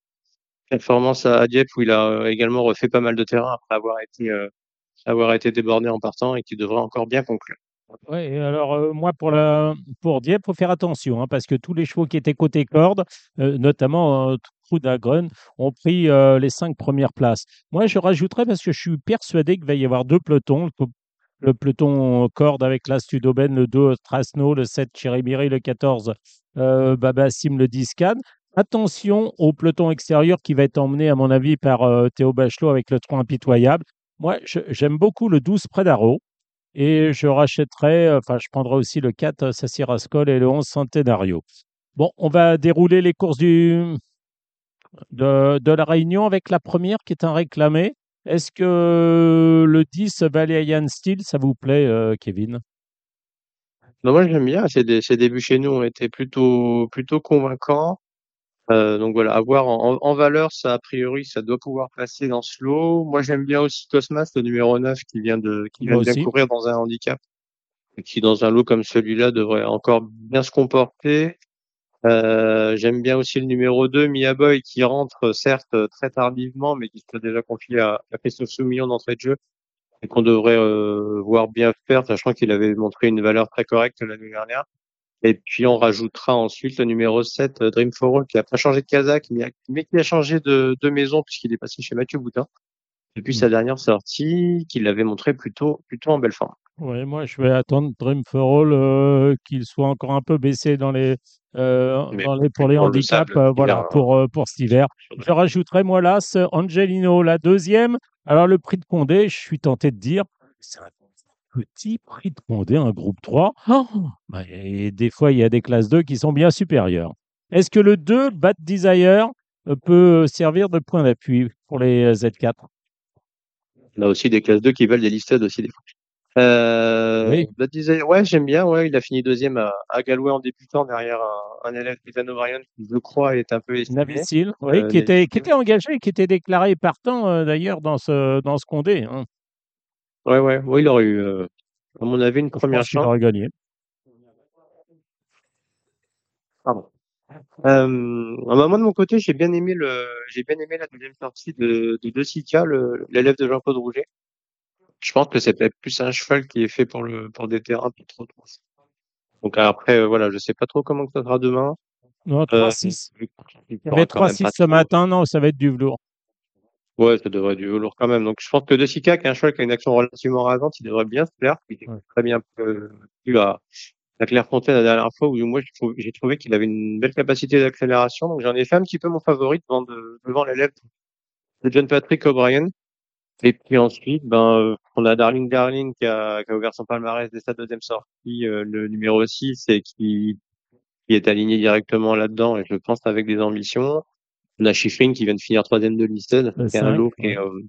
performance à, Dieppe où il a également refait pas mal de terrain après avoir été, avoir été débordé en partant et qui devrait encore bien conclure. Et alors moi pour la pour Dieppe, faut faire attention hein, parce que tous les chevaux qui étaient côté corde, notamment Trou d'Agren, ont pris les cinq premières places. Moi, je rajouterais parce que je suis persuadé qu'il va y avoir deux pelotons. Le peloton corde avec l'Astu d'Aubaine, le 2 Trasno, le 7 Chirimiri, le 14 euh, Babassim, le 10 Cannes. Attention au peloton extérieur qui va être emmené, à mon avis, par euh, Théo Bachelot avec le 3 impitoyable. Moi, j'aime beaucoup le 12 Predaro. Et je rachèterai, euh, enfin, je prendrai aussi le 4 Sassy Rascol et le 11 Centenario. Bon, on va dérouler les courses de, de la Réunion avec la première qui est un réclamé. Est-ce que le 10 Valerian Steel, ça vous plaît, euh, Kevin? Bah, moi, j'aime bien. Ces, dé- ces débuts chez nous ont été plutôt, plutôt convaincants. Euh, donc voilà, avoir en, en en valeur, ça a priori, ça doit pouvoir passer dans ce lot. Moi, j'aime bien aussi Cosmas, le numéro 9, qui vient de, qui Moi vient de bien aussi. courir dans un handicap. Et qui, dans un lot comme celui-là, devrait encore bien se comporter. Euh, j'aime bien aussi le numéro 2, Mia Boy, qui rentre, certes, très tardivement, mais qui s'est déjà confié à, à Christophe Soumillon d'entrée de jeu. Et qu'on devrait euh, voir bien faire, sachant qu'il avait montré une valeur très correcte l'année dernière. Et puis on rajoutera ensuite le numéro 7, euh, Dream for All, qui a pas changé de Kazakh, mais qui a changé de, de maison puisqu'il est passé chez Mathieu Boutin. Depuis sa dernière sortie, qu'il avait montré plutôt, plutôt en belle forme. Oui, moi, je vais attendre Dream for All, euh, qu'il soit encore un peu baissé dans les, euh, dans les, pour les pour le handicaps, sable, euh, il voilà, a- pour, euh, pour cet hiver. Je rajouterai, moi, là, ce Angelino, la deuxième. Alors, le prix de Condé, je suis tenté de dire, c'est un petit prix de Condé, un groupe 3. Oh, bah, et des fois, il y a des classes 2 qui sont bien supérieures. Est-ce que le 2, Bad Desire, peut servir de point d'appui pour les euh, Z4 On a aussi des classes 2 qui veulent des listed aussi des fois. Euh, Oui. Blood Desire, ouais, j'aime bien, ouais, il a fini deuxième à, à Galway en débutant derrière un, un élève Ethan O'Brien qui, je crois, est un peu estimé. Oui, Euh, qui, était, qui était engagé, qui était déclaré partant euh, d'ailleurs dans ce, dans ce Condé. hein. Ouais, ouais, ouais, il aurait eu, euh, à mon avis, une première chance. aurait gagné. Pardon. Euh, ah bah, moi de mon côté, j'ai bien aimé le, j'ai bien aimé la deuxième sortie de, de De Sica, le, l'élève de Jean-Claude Rouget. Je pense que c'est peut-être plus un cheval qui est fait pour le, pour des terrains plus trop trop. Donc après, euh, voilà, je sais pas trop comment ça sera demain. Non, Euh, 3-6. il Il y avait quand même 3-6 pas ce matin. Non, ça va être du velours. Ouais, ça devrait être du velours quand même. Donc je pense que De Sica, qui est un cheval qui a une action relativement rasante, il devrait bien se plaire. Il Ouais. très bien euh, vu à, à Clairefontaine la dernière fois où moi j'ai trouvé, qu'il avait une belle capacité d'accélération. Donc j'en ai fait un petit peu mon favori devant, de, devant l'élève de John Patrick O'Brien. Et puis ensuite, ben, euh, on a Darling Darling qui a, qui a ouvert son palmarès dès sa deuxième sortie, euh, le numéro 6, et qui, qui est aligné directement là-dedans, et je pense avec des ambitions. On a Schifrin qui vient de finir troisième de listed, Le qui est un lot qui est, euh,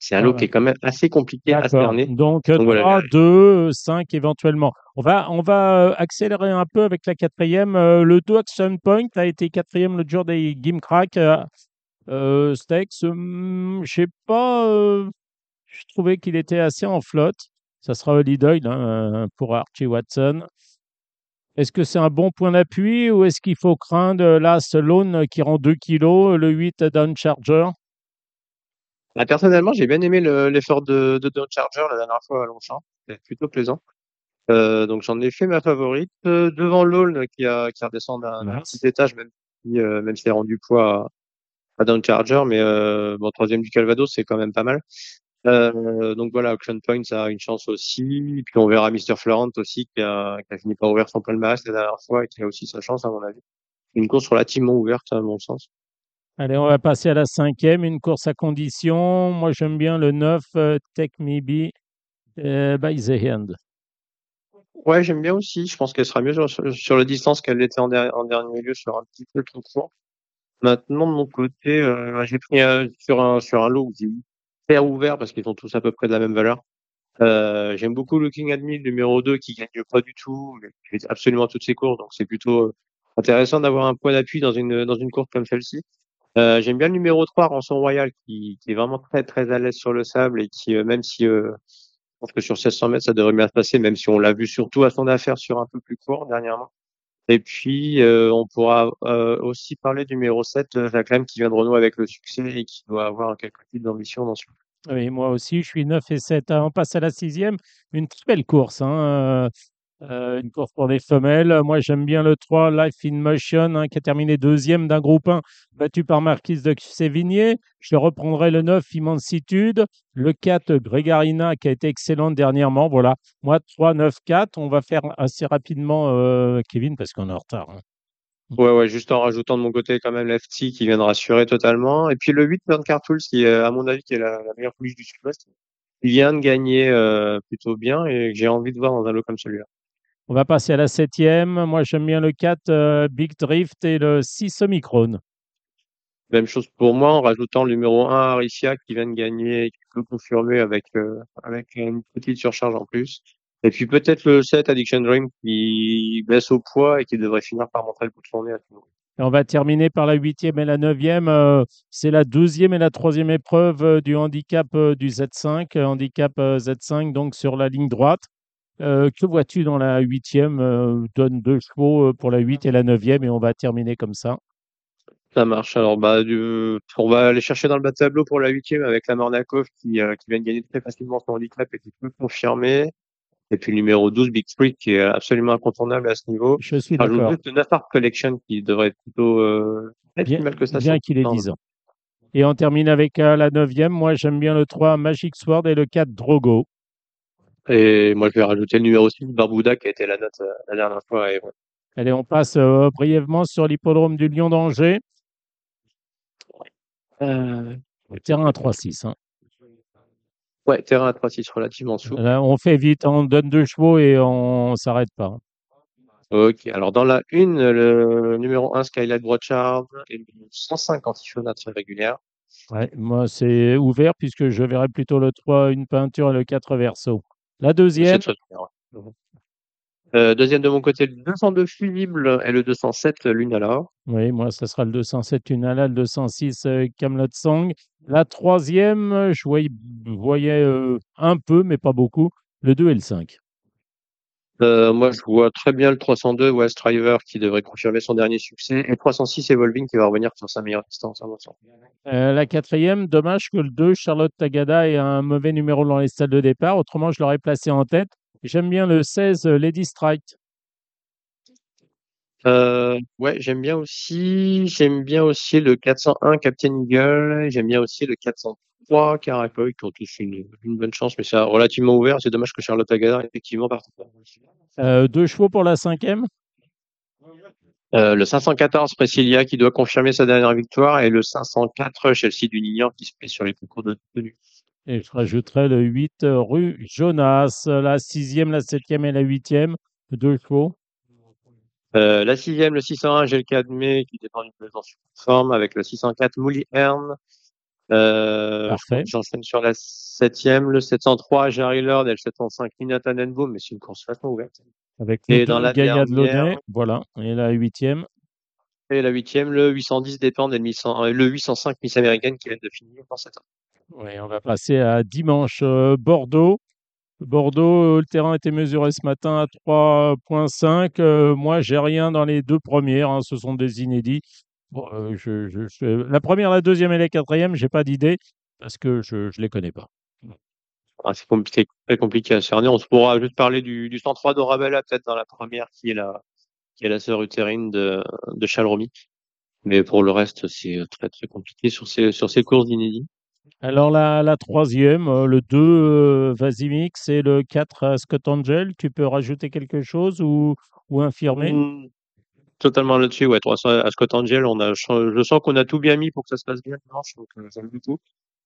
C'est un lot qui est quand même assez compliqué à cerner. Donc, Donc voilà. 3, 2, 5 éventuellement. On va, on va euh, accélérer un peu avec la quatrième. Euh, le 2 Action Point a été quatrième le jour des Gimcrack. Euh, euh, Steaks, hum, je sais pas, euh, je trouvais qu'il était assez en flotte. Ça sera Holly Doyle hein, euh, pour Archie Watson. Est-ce que c'est un bon point d'appui ou est-ce qu'il faut craindre euh, l'As Lone qui rend 2 kilos, le 8 Down Charger? Bah, personnellement, j'ai bien aimé le- l'effort de, de Don Charger la dernière fois à Longchamp. C'était plutôt plaisant. Euh, donc j'en ai fait ma favorite euh, devant l'Aulne qui a qui redescend d'un petit étage même si euh, même s'il a rendu poids à, à Down Charger mais euh, bon troisième du Calvados c'est quand même pas mal. Euh, donc voilà Auction Point ça a une chance aussi et puis on verra Mr Florent aussi qui a qui a fini par ouvrir son palmarès la dernière fois et qui a aussi sa chance à mon avis. Une course relativement ouverte à mon sens. Allez, on va passer à la cinquième, une course à condition. Moi, j'aime bien le 9, euh, Take Me Be euh, by the Hand. Ouais, j'aime bien aussi. Je pense qu'elle sera mieux sur, la distance qu'elle l'était en, en dernier lieu sur un petit peu plus court. Maintenant, de mon côté, euh, j'ai pris euh, sur un sur un lot où j'ai hyper ouvert parce qu'ils sont tous à peu près de la même valeur. Euh, j'aime beaucoup Looking at Me, numéro 2, qui gagne pas du tout, mais absolument toutes ses courses, donc c'est plutôt intéressant d'avoir un point d'appui dans une dans une course comme celle-ci. Euh, j'aime bien le numéro 3, Rançon Royal, qui, est vraiment très très à l'aise sur le sable et qui, euh, même si euh, je pense que sur 1600 mètres, ça devrait bien se passer, même si on l'a vu surtout à son affaire sur un peu plus court dernièrement. Et puis, on pourra aussi parler du numéro 7, euh, Jacques Lem, qui vient de renouer avec le succès et qui doit avoir quelques petites d'ambition dans ce Oui, moi aussi, je suis 9 et 7. Ah, On passe à la sixième. Une très belle course. hein, euh, euh, une course pour les femelles. Moi, j'aime bien le 3, Life in Motion, hein, qui a terminé deuxième d'un groupe 1, battu par Marquise de Sévigné. Je reprendrai le 9, Immensitude. Le 4, Grégarina, qui a été excellente dernièrement. Voilà. Moi, 3, 9, 4. On va faire assez rapidement, euh, Kevin, parce qu'on est en retard. hein. Ouais, ouais, juste en rajoutant de mon côté quand même l'FT qui vient de rassurer totalement. Et puis le 8, Burn Cartools, qui est, à mon avis, qui est la, meilleure pouliche du sud-ouest. Vient de gagner euh, plutôt bien et que j'ai envie de voir dans un lot comme celui-là. On va passer à la septième. Moi, j'aime bien le 4, euh, Big Drift, et le 6, Omicron. Même chose pour moi, en rajoutant le numéro 1, Aricia, qui vient de gagner, et qui peut confirmer avec, euh, avec une petite surcharge en plus. Et puis peut-être le 7, Addiction Dream, qui baisse au poids et qui devrait finir par montrer le bout de son nez à tout le monde. Et on va terminer par la huitième et la neuvième. Euh, c'est la deuxième et la troisième épreuve du handicap du Z5, euh, handicap euh, Z5, donc sur la ligne droite. Euh, que vois-tu dans la huitième? Euh, Donne deux chevaux euh, pour la huit et la neuvième et on va terminer comme ça. Ça marche. Alors, bah, du... on va aller chercher dans le bas de tableau pour la huitième avec la Mornakov qui, euh, qui vient de gagner très facilement son handicap et qui peut confirmer. Et puis le numéro 12, Big Street, qui est absolument incontournable à ce niveau. Je suis Rajoute d'accord. juste le 9 Art Collection qui devrait être plutôt si Bien, mal que ça. bien qu'il ait non, 10 ans. Et on termine avec la neuvième. Moi, j'aime bien le 3, Magic Sword et le 4, Drogo. Et moi, je vais rajouter le numéro 6, Barbouda, qui a été la note euh, la dernière fois. Et, ouais. Allez, on passe euh, brièvement sur l'hippodrome du Lion d'Angers. Euh, Terrain 3-6. hein. ouais, terrain à 3-6 relativement souple. Là, on fait vite, on donne deux chevaux et on s'arrête pas. Ok, alors dans la une, le numéro 1, Skylight Brochard, et le 150 Ishona très régulière. Ouais, moi, c'est ouvert puisque je verrai plutôt le 3, une peinture et le 4 verso. La deuxième. Mhm. Euh, deuxième de mon côté, le 202 fusible et le 207 Lune à l'or. oui, moi, ça sera le 207 Unala, le 206 euh, Camelot Song. La troisième, euh, je voyais, voyais, euh, un peu, mais pas beaucoup, le 2 et le 5. Euh, moi, je vois très bien le 302 West Driver qui devrait confirmer son dernier succès et le 306 Evolving qui va revenir sur sa meilleure distance. Euh, la quatrième, dommage que le 2, Charlotte Tagada, ait un mauvais numéro dans les stades de départ. Autrement, je l'aurais placé en tête. J'aime bien le 16, euh, Lady Strike. Euh, ouais, j'aime bien aussi, j'aime bien aussi le 401 Captain Eagle, j'aime bien aussi le 403 Caracoy qui ont tous une, une bonne chance, mais c'est relativement ouvert. C'est dommage que Charlotte Agadar effectivement parte. Euh, deux chevaux pour la cinquième. Euh, le 514 Presilia qui doit confirmer sa dernière victoire et le 504 Chelsea du Nignan qui se fait sur les concours de tenue. Et je rajouterai le 8 euh, rue Jonas, la sixième, la septième et la huitième. Deux chevaux. Euh, la sixième, le 601 Gelka de mai qui dépend d'une présence forme avec le 604 Mouli Hern Euh, Parfait. J'enchaîne sur la septième, le 703, Jerry Lord et le 705, Ninatan Enbo, mais c'est une course vachement ouverte. Avec Et dans la Gaïa de Launay, voilà. Et la huitième. Et la huitième, le 810 Dépend et le, 800 euh, le 805 Miss American qui vient de finir dans cette Oui, on va passer à dimanche. euh, Bordeaux. Bordeaux, euh, le terrain a été mesuré ce matin à 3.5. Euh, moi, j'ai rien dans les deux premières. hein, ce sont des inédits. Euh, La première, la deuxième et la quatrième, j'ai pas d'idée parce que je ne les connais pas. Ah, c'est compliqué, très compliqué à cerner. On se pourra juste parler du, du 103 d'Orabella, peut-être dans la première, qui est la, sœur utérine de, Chalromy. Mais pour le reste, c'est très, très compliqué sur ces, sur courses d'inédits. Alors, la, la troisième, euh, le 2, euh, Vasimix et le 4, euh, Scott Angel. Tu peux rajouter quelque chose ou, ou infirmer Mm, Totalement là-dessus, ouais. 300 à Scott Angel, on a, je sens qu'on a tout bien mis pour que ça se passe bien dimanche, donc j'aime beaucoup.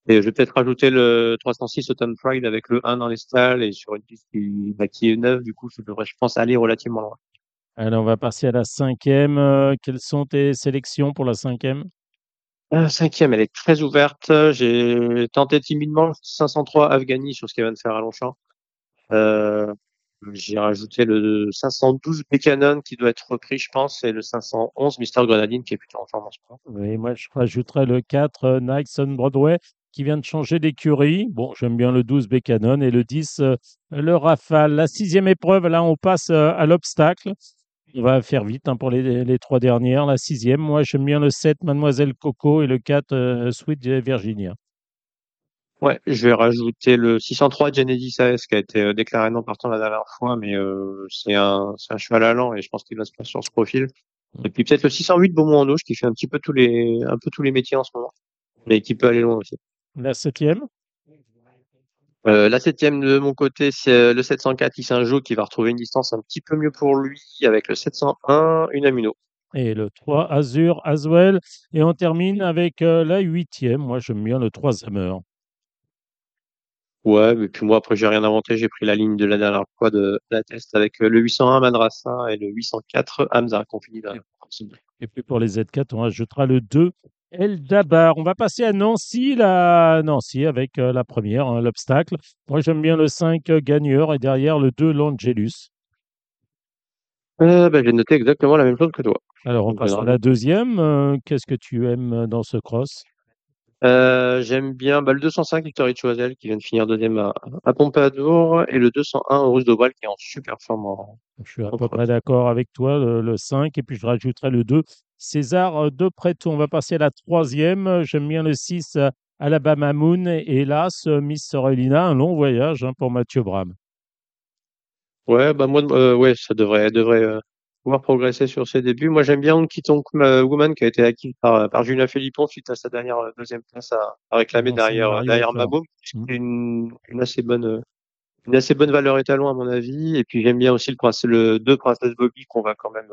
Et je vais peut-être rajouter le 306 Autumn Pride avec le 1 dans les stalles et sur une piste qui, bah, qui est neuve, du coup, je devrais, je pense, aller relativement loin. Alors, on va passer à la cinquième. Quelles sont tes sélections pour la cinquième? Euh, cinquième, elle est très ouverte. J'ai tenté timidement le 503 Afghani sur ce qu'elle vient de faire à Longchamp. Euh, j'ai rajouté le 512 Buchanan qui doit être repris, je pense, et le 511 Mister Grenadine qui est plutôt en forme en ce moment. Oui, moi, je rajouterais le 4, euh, Nikes on Broadway, qui vient de changer d'écurie. Bon, j'aime bien le 12, Bécanon, et le 10, euh, le Rafale. La sixième épreuve, là, on passe à l'obstacle. On va faire vite hein, pour les, les trois dernières. La sixième, moi, j'aime bien le 7, Mademoiselle Coco, et le 4, euh, Sweet Virginia. Ouais, je vais rajouter le 603 Genesis AS qui a été euh, déclaré non partant la dernière fois, mais euh, c'est un, un cheval allant et je pense qu'il va se passer sur ce profil. Et puis peut-être le 608 Beaumont en qui fait un petit peu tous les, un peu tous les métiers en ce moment, mais qui peut aller loin aussi. La septième, Euh, la septième de mon côté, c'est euh, le 704 Issinjo qui va retrouver une distance un petit peu mieux pour lui avec le 701 Unamuno. et le 3, Azur, Aswell. Et on termine avec euh, la huitième. Moi, j'aime bien le 3, Summer. Ouais, mais puis moi après j'ai rien inventé, j'ai pris la ligne de la dernière fois de la test avec le 801 Madrasa et le 804 Hamza qu'on finit là. Et puis pour les Z4, on rajoutera le 2, El Dabar. On va passer à Nancy, la... Nancy avec euh, la première, hein, l'obstacle. Moi, j'aime bien le 5, euh, Gagneur, et derrière le 2, L'Angelus. Euh, bah, j'ai noté exactement la même chose que toi. Alors, on passe à la deuxième. Euh, Qu'est-ce que tu aimes dans ce cross? J'aime bien bah, le 205 Victory Choisel qui vient de finir deuxième à, à Pompadour et le 201 Rouge d'Obal qui est en super forme. en- Je suis à peu près d'accord avec toi, le, le 5, et puis je rajouterai le 2, César euh, de Preto. On va passer à la troisième. Euh, J'aime bien le 6, euh, Alabama Moon. Et hélas, Miss Sorelina, un long voyage hein, pour Mathieu Bram. Ouais, bah moi, euh, ouais, ça devrait, devrait euh, pouvoir progresser sur ses débuts. Moi, j'aime bien euh, Woman qui a été acquis par, par Julien Philippon suite à sa dernière deuxième place à, à réclamer Bon, derrière, derrière. Maboum. Mm. C'est une, une assez bonne, une assez bonne valeur étalon à mon avis. Et puis j'aime bien aussi le prince, le 2 Princesse Bobby qu'on va quand même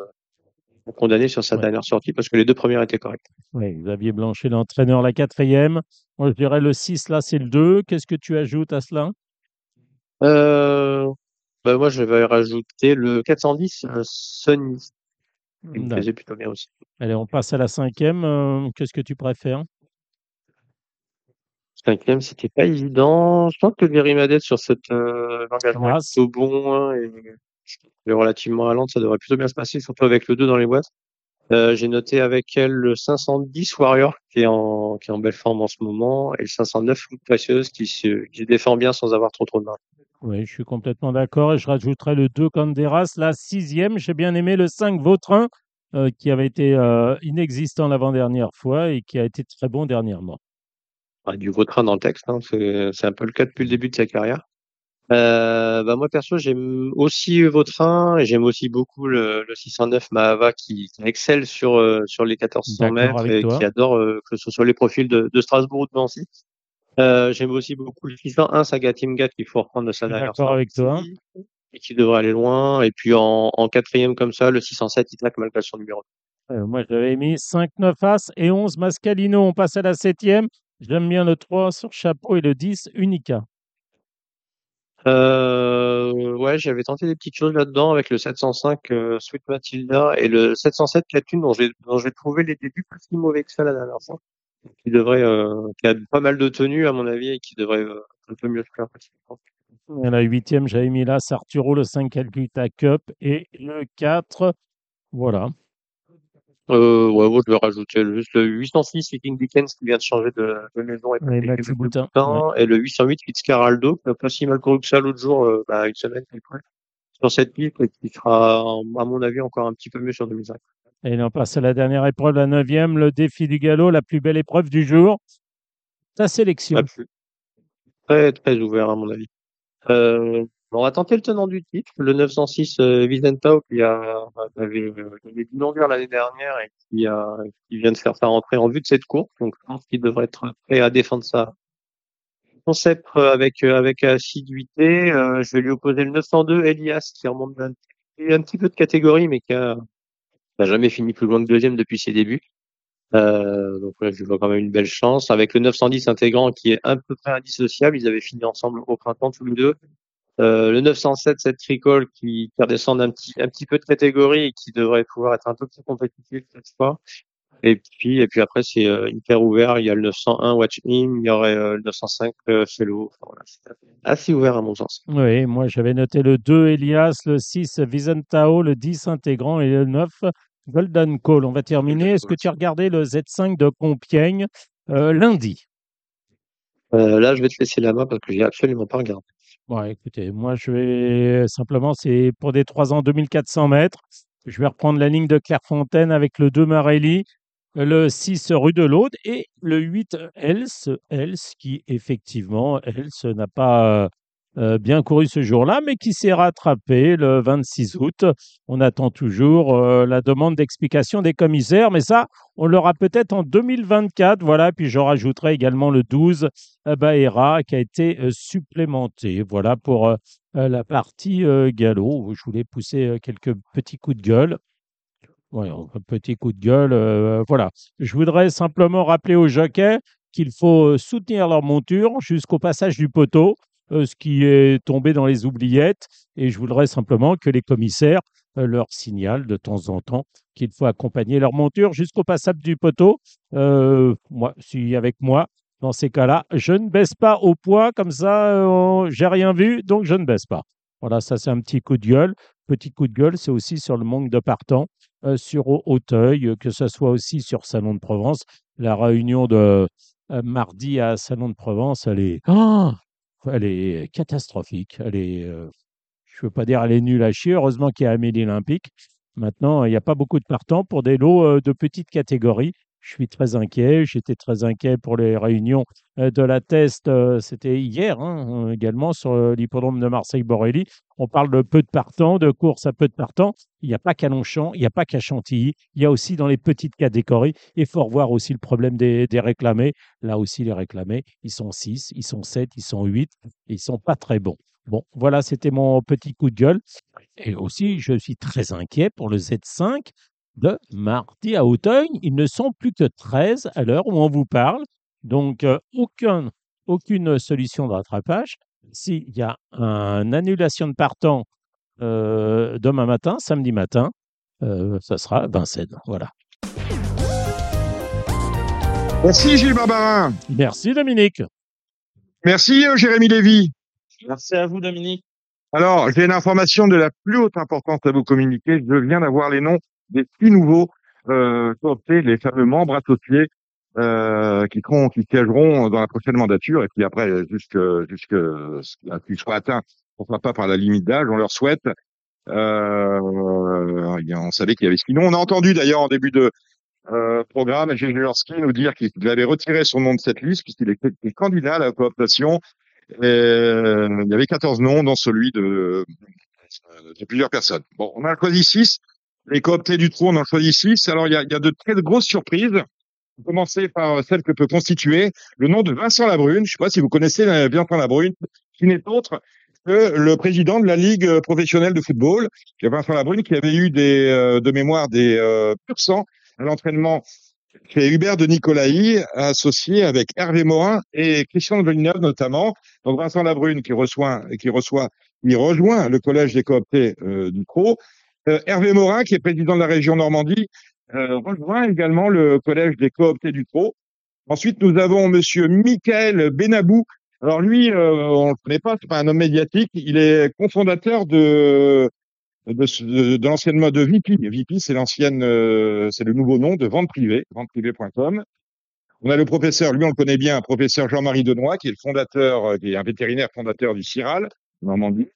condamner sur sa Ouais. dernière sortie parce que les deux premières étaient correctes. Oui, Xavier Blanchet, l'entraîneur, la quatrième. Moi, je dirais le 6, là, c'est le 2. Qu'est-ce que tu ajoutes à cela? Euh, bah moi, je vais rajouter le 410 euh, Sony. Il me plaisait plutôt bien aussi. Allez, on passe à la cinquième. Euh, Qu'est-ce que tu préfères? Cinquième, c'était pas évident. Je pense que Verimadet sur cet euh, engagement est plutôt bon hein, et qu'elle est relativement allante, ça devrait plutôt bien se passer, surtout avec le 2 dans les boîtes. Euh, j'ai noté avec elle le 510 Warrior qui est en qui est en belle forme en ce moment et le 509 Route Précieuse qui se qui défend bien sans avoir trop trop de mal. Oui, je suis complètement d'accord. Et je rajouterai le 2 Canderas. La sixième, j'ai bien aimé le 5 Vautrin, euh, qui avait été euh, inexistant l'avant-dernière fois et qui a été très bon dernièrement. Ah, du Vautrin dans le texte, hein, c'est un peu le cas depuis le début de sa carrière. Euh, bah moi perso j'aime aussi Vautrin et j'aime aussi beaucoup le, le 609 Mahava qui, qui excelle sur euh, sur les 1400 D'accord mètres et toi. qui adore euh, que ce soit les profils de, de Strasbourg ou de Nancy. Euh, j'aime aussi beaucoup le 601 Saga Timgat qu'il faut reprendre de sa dernière d'accord avec toi. et qui devrait aller loin. Et puis en, en quatrième comme ça, le 607 Itac malgré son numéro. Euh, moi, j'avais mis 5, 9 As et 11 Mascalino. On passe à la septième. J'aime bien le 3 sur chapeau et le 10 Unica. Euh, ouais, j'avais tenté des petites choses là-dedans avec le 705 euh, Sweet Matilda et le 707 Catune dont j'ai dont j'ai trouvé les débuts si mauvais que ça la dernière fois. qui devrait, euh, qui a pas mal de tenues à mon avis et qui devrait euh, un peu mieux se faire. Et la huitième, j'avais mis là Sarturo, le 5 Calcutta Cup et le 4. Voilà. Euh, ouais, je vais rajouter le- juste le 806 Viking Dickens qui vient de changer de, de maison et, et- Boutin, le 808 Fitzcarraldo qui n'a pas si mal couru que ça l'autre jour, euh, bah, une semaine après, sur cette piste et qui sera, à mon avis, encore un petit peu mieux sur 2005. Et on passe à la dernière épreuve, la neuvième, le défi du galop, la plus belle épreuve du jour. Ta sélection. Très, très ouvert, à mon avis. Euh, on va tenter le tenant du titre, le 906 euh, Vicentao, qui a, avait, euh, avait une longueur l'année dernière et qui a, qui vient de faire sa rentrée en vue de cette course. Donc, je pense qu'il devrait être prêt à défendre sa, son sceptre avec, euh, avec assiduité. Euh, je vais lui opposer le 902 Elias, qui remonte un petit peu de catégorie, mais qui a, n'a jamais fini plus loin que deuxième depuis ses débuts. Euh, donc ouais, je vois quand même une belle chance. Avec le 910 intégrant qui est à peu près indissociable, ils avaient fini ensemble au printemps tous les deux. Euh, le 907 cette tricole qui, qui redescend un petit, un petit peu de catégorie et qui devrait pouvoir être un peu plus compétitif cette fois. Et puis, et puis après, c'est euh, hyper ouvert. Il y a le 901 Watch In, il y aurait euh, le 905 euh, Fellow. Enfin, voilà, c'est assez ouvert à mon sens. Oui, moi j'avais noté le 2 Elias, le 6 Vicentao, le 10 Intégrant et le 9 Golden Call. On va terminer. Est-ce que tu as regardé le Z5 de Compiègne euh, lundi? Euh, là, je vais te laisser la main parce que j'ai absolument pas regardé. Bon, écoutez, moi je vais simplement, c'est pour des 3 ans 2400 mètres. Je vais reprendre la ligne de Clairefontaine avec le 2 Marelli, le 6 rue de l'Aude et le 8 Else, Else qui effectivement, Else n'a pas euh, bien couru ce jour-là, mais qui s'est rattrapé le 26 août. On attend toujours euh, la demande d'explication des commissaires, mais ça, on l'aura peut-être en 2024. Voilà, puis je rajouterai également le 12 euh, Baera qui a été euh, supplémenté. Voilà pour euh, euh, la partie euh, galop. Je voulais pousser euh, quelques petits coups de gueule. Un petit coup de gueule. euh, voilà. Je voudrais simplement rappeler aux jockeys qu'il faut euh, soutenir leur monture jusqu'au passage du poteau, euh, ce qui est tombé dans les oubliettes. Et je voudrais simplement que les commissaires euh, leur signalent de temps en temps qu'il faut accompagner leur monture jusqu'au passage du poteau. Euh, moi, si avec moi, dans ces cas-là, je ne baisse pas au poids, comme ça, euh, j'ai rien vu, donc je ne baisse pas. Voilà, ça c'est un petit coup de gueule. Petit coup de gueule, c'est aussi sur le manque de partants euh, sur Au- Auteuil, euh, que ce soit aussi sur Salon de Provence. La réunion de euh, mardi à Salon de Provence, elle est, Oh elle est catastrophique. Elle est, euh, je ne veux pas dire elle est nulle à chier. Heureusement qu'il y a Amélie Olympique. Maintenant, il n'y a pas beaucoup de partants pour des lots euh, de petite catégorie. Je suis très inquiet. J'étais très inquiet pour les réunions euh, de la test. euh, C'était hier hein, euh, également sur l'hippodrome de Marseille-Borelli. On parle de peu de partants, de courses à peu de partants. Il n'y a pas qu'à Longchamp, il n'y a pas qu'à Chantilly. Il y a aussi dans les petites catégories. Il faut revoir aussi le problème des, des réclamés. Là aussi, les réclamés, ils sont 6, ils sont 7, ils sont 8. Ils sont pas très bons. Bon, voilà, c'était mon petit coup de gueule. Et aussi, je suis très inquiet pour le Z5 de mardi à Auteuil. Ils ne sont plus que 13 à l'heure où on vous parle. Donc, euh, aucun, aucune solution de rattrapage. S'il y a une annulation de partant euh, demain matin, samedi matin, euh, ça sera Vincennes. Voilà. Merci Gilles Barbarin. Merci Dominique. Merci Jérémy Lévy. Merci à vous, Dominique. Alors, j'ai une information de la plus haute importance à vous communiquer. Je viens d'avoir les noms des six nouveaux euh, les fameux membres associés euh, qui, seront, qui siégeront dans la prochaine mandature. Et puis après, jusque, jusque ce qu'ils soient atteints, pourquoi pas par la limite d'âge, on leur souhaite. Euh, eh on savait qu'il y avait ce nom. On a entendu d'ailleurs en début de euh, programme Jurski nous dire qu'il avait retiré son nom de cette liste puisqu'il était candidat à la cooptation. Euh, il y avait 14 noms, dont celui de, de plusieurs personnes. Bon, on a choisi 6. Les cooptés du trou, on en choisit 6. Alors, il y a, y a de très grosses surprises. Commencer par celle que peut constituer le nom de Vincent Labrune. Je ne sais pas si vous connaissez Vincent Labrune, qui n'est autre que le président de la Ligue professionnelle de football. Il y a Vincent Labrune qui avait eu des, euh, de mémoire des euh, pur sang à l'entraînement chez Hubert de Nicolaï, associé avec Hervé Morin et Christian de Villeneuve notamment. Donc Vincent Labrune qui reçoit, qui reçoit, il rejoint le collège des cooptés euh, du Pro. Euh, Hervé Morin, qui est président de la région Normandie, euh, rejoint également le collège des cooptés du Pro. Ensuite, nous avons Monsieur Michael Benabou. Alors lui, euh, on ne le connaît pas, c'est pas un homme médiatique. Il est cofondateur de de, l'ancienne mode VP. C'est l'ancienne, c'est le nouveau nom de vente privée, venteprivée.com. On a le professeur, lui on le connaît bien, professeur Jean-Marie Denoy, qui est le fondateur, qui est un vétérinaire fondateur du CIRAL, Normandie.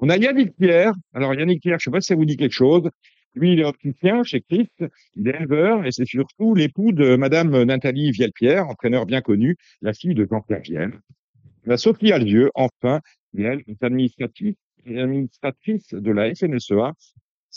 On a Yannick Pierre. Alors Yannick Pierre, je sais pas si ça vous dit quelque chose. Lui, il est opticien chez Christ, il est éleveur et c'est surtout l'époux de Madame Nathalie Vielpierre, entraîneur bien connu, la fille de Jean-Pierre Vienne. La Sophie Allieu, enfin, elle est administratrice, de la FNSEA.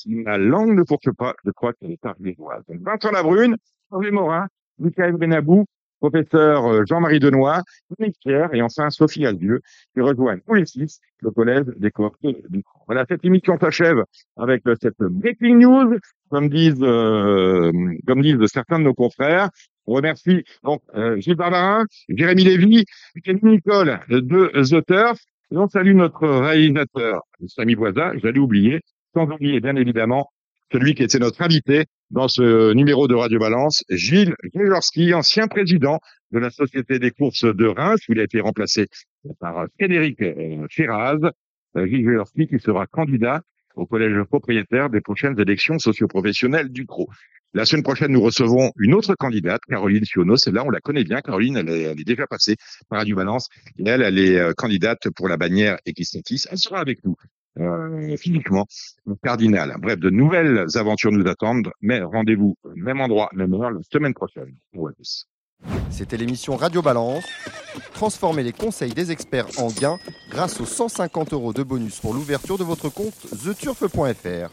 Ma langue ne fourche pas, je crois qu'elle est arlénoise. Donc, Vincent Labrune, Henri Morin, Michael Benabou, professeur euh, Jean-Marie Denoy, Nick Pierre et enfin Sophie Aldieu qui rejoignent tous les six le collège des cohortes du. Voilà, cette émission s'achève avec euh, cette breaking news, comme disent, euh, comme disent certains de nos confrères. On remercie donc euh, Gilles Barbarin, Jérémy Lévy, Kenny Nicole de The Turf. On salue notre réalisateur, Samy Voisin, j'allais oublier, sans oublier bien évidemment celui qui était notre invité dans ce numéro de Radio Balance, Gilles Grzegorski, ancien président de la Société des courses de Reims, il a été remplacé par Frédéric euh, Ferraz, euh, Gilles Grzegorski qui sera candidat au collège propriétaire des prochaines élections socioprofessionnelles du CRO. La semaine prochaine, nous recevons une autre candidate, Caroline Siono. Celle-là, on la connaît bien. Caroline, elle est, déjà passée par Radio Balance. Et elle, elle est euh, candidate pour la bannière Equistatis. Elle sera avec nous euh, physiquement, cardinal. Bref, de nouvelles aventures nous attendent, mais rendez-vous même endroit, même heure, la semaine prochaine. C'était l'émission Radio Balance. Transformez les conseils des experts en gains grâce aux 150 euros de bonus pour l'ouverture de votre compte theturf.fr.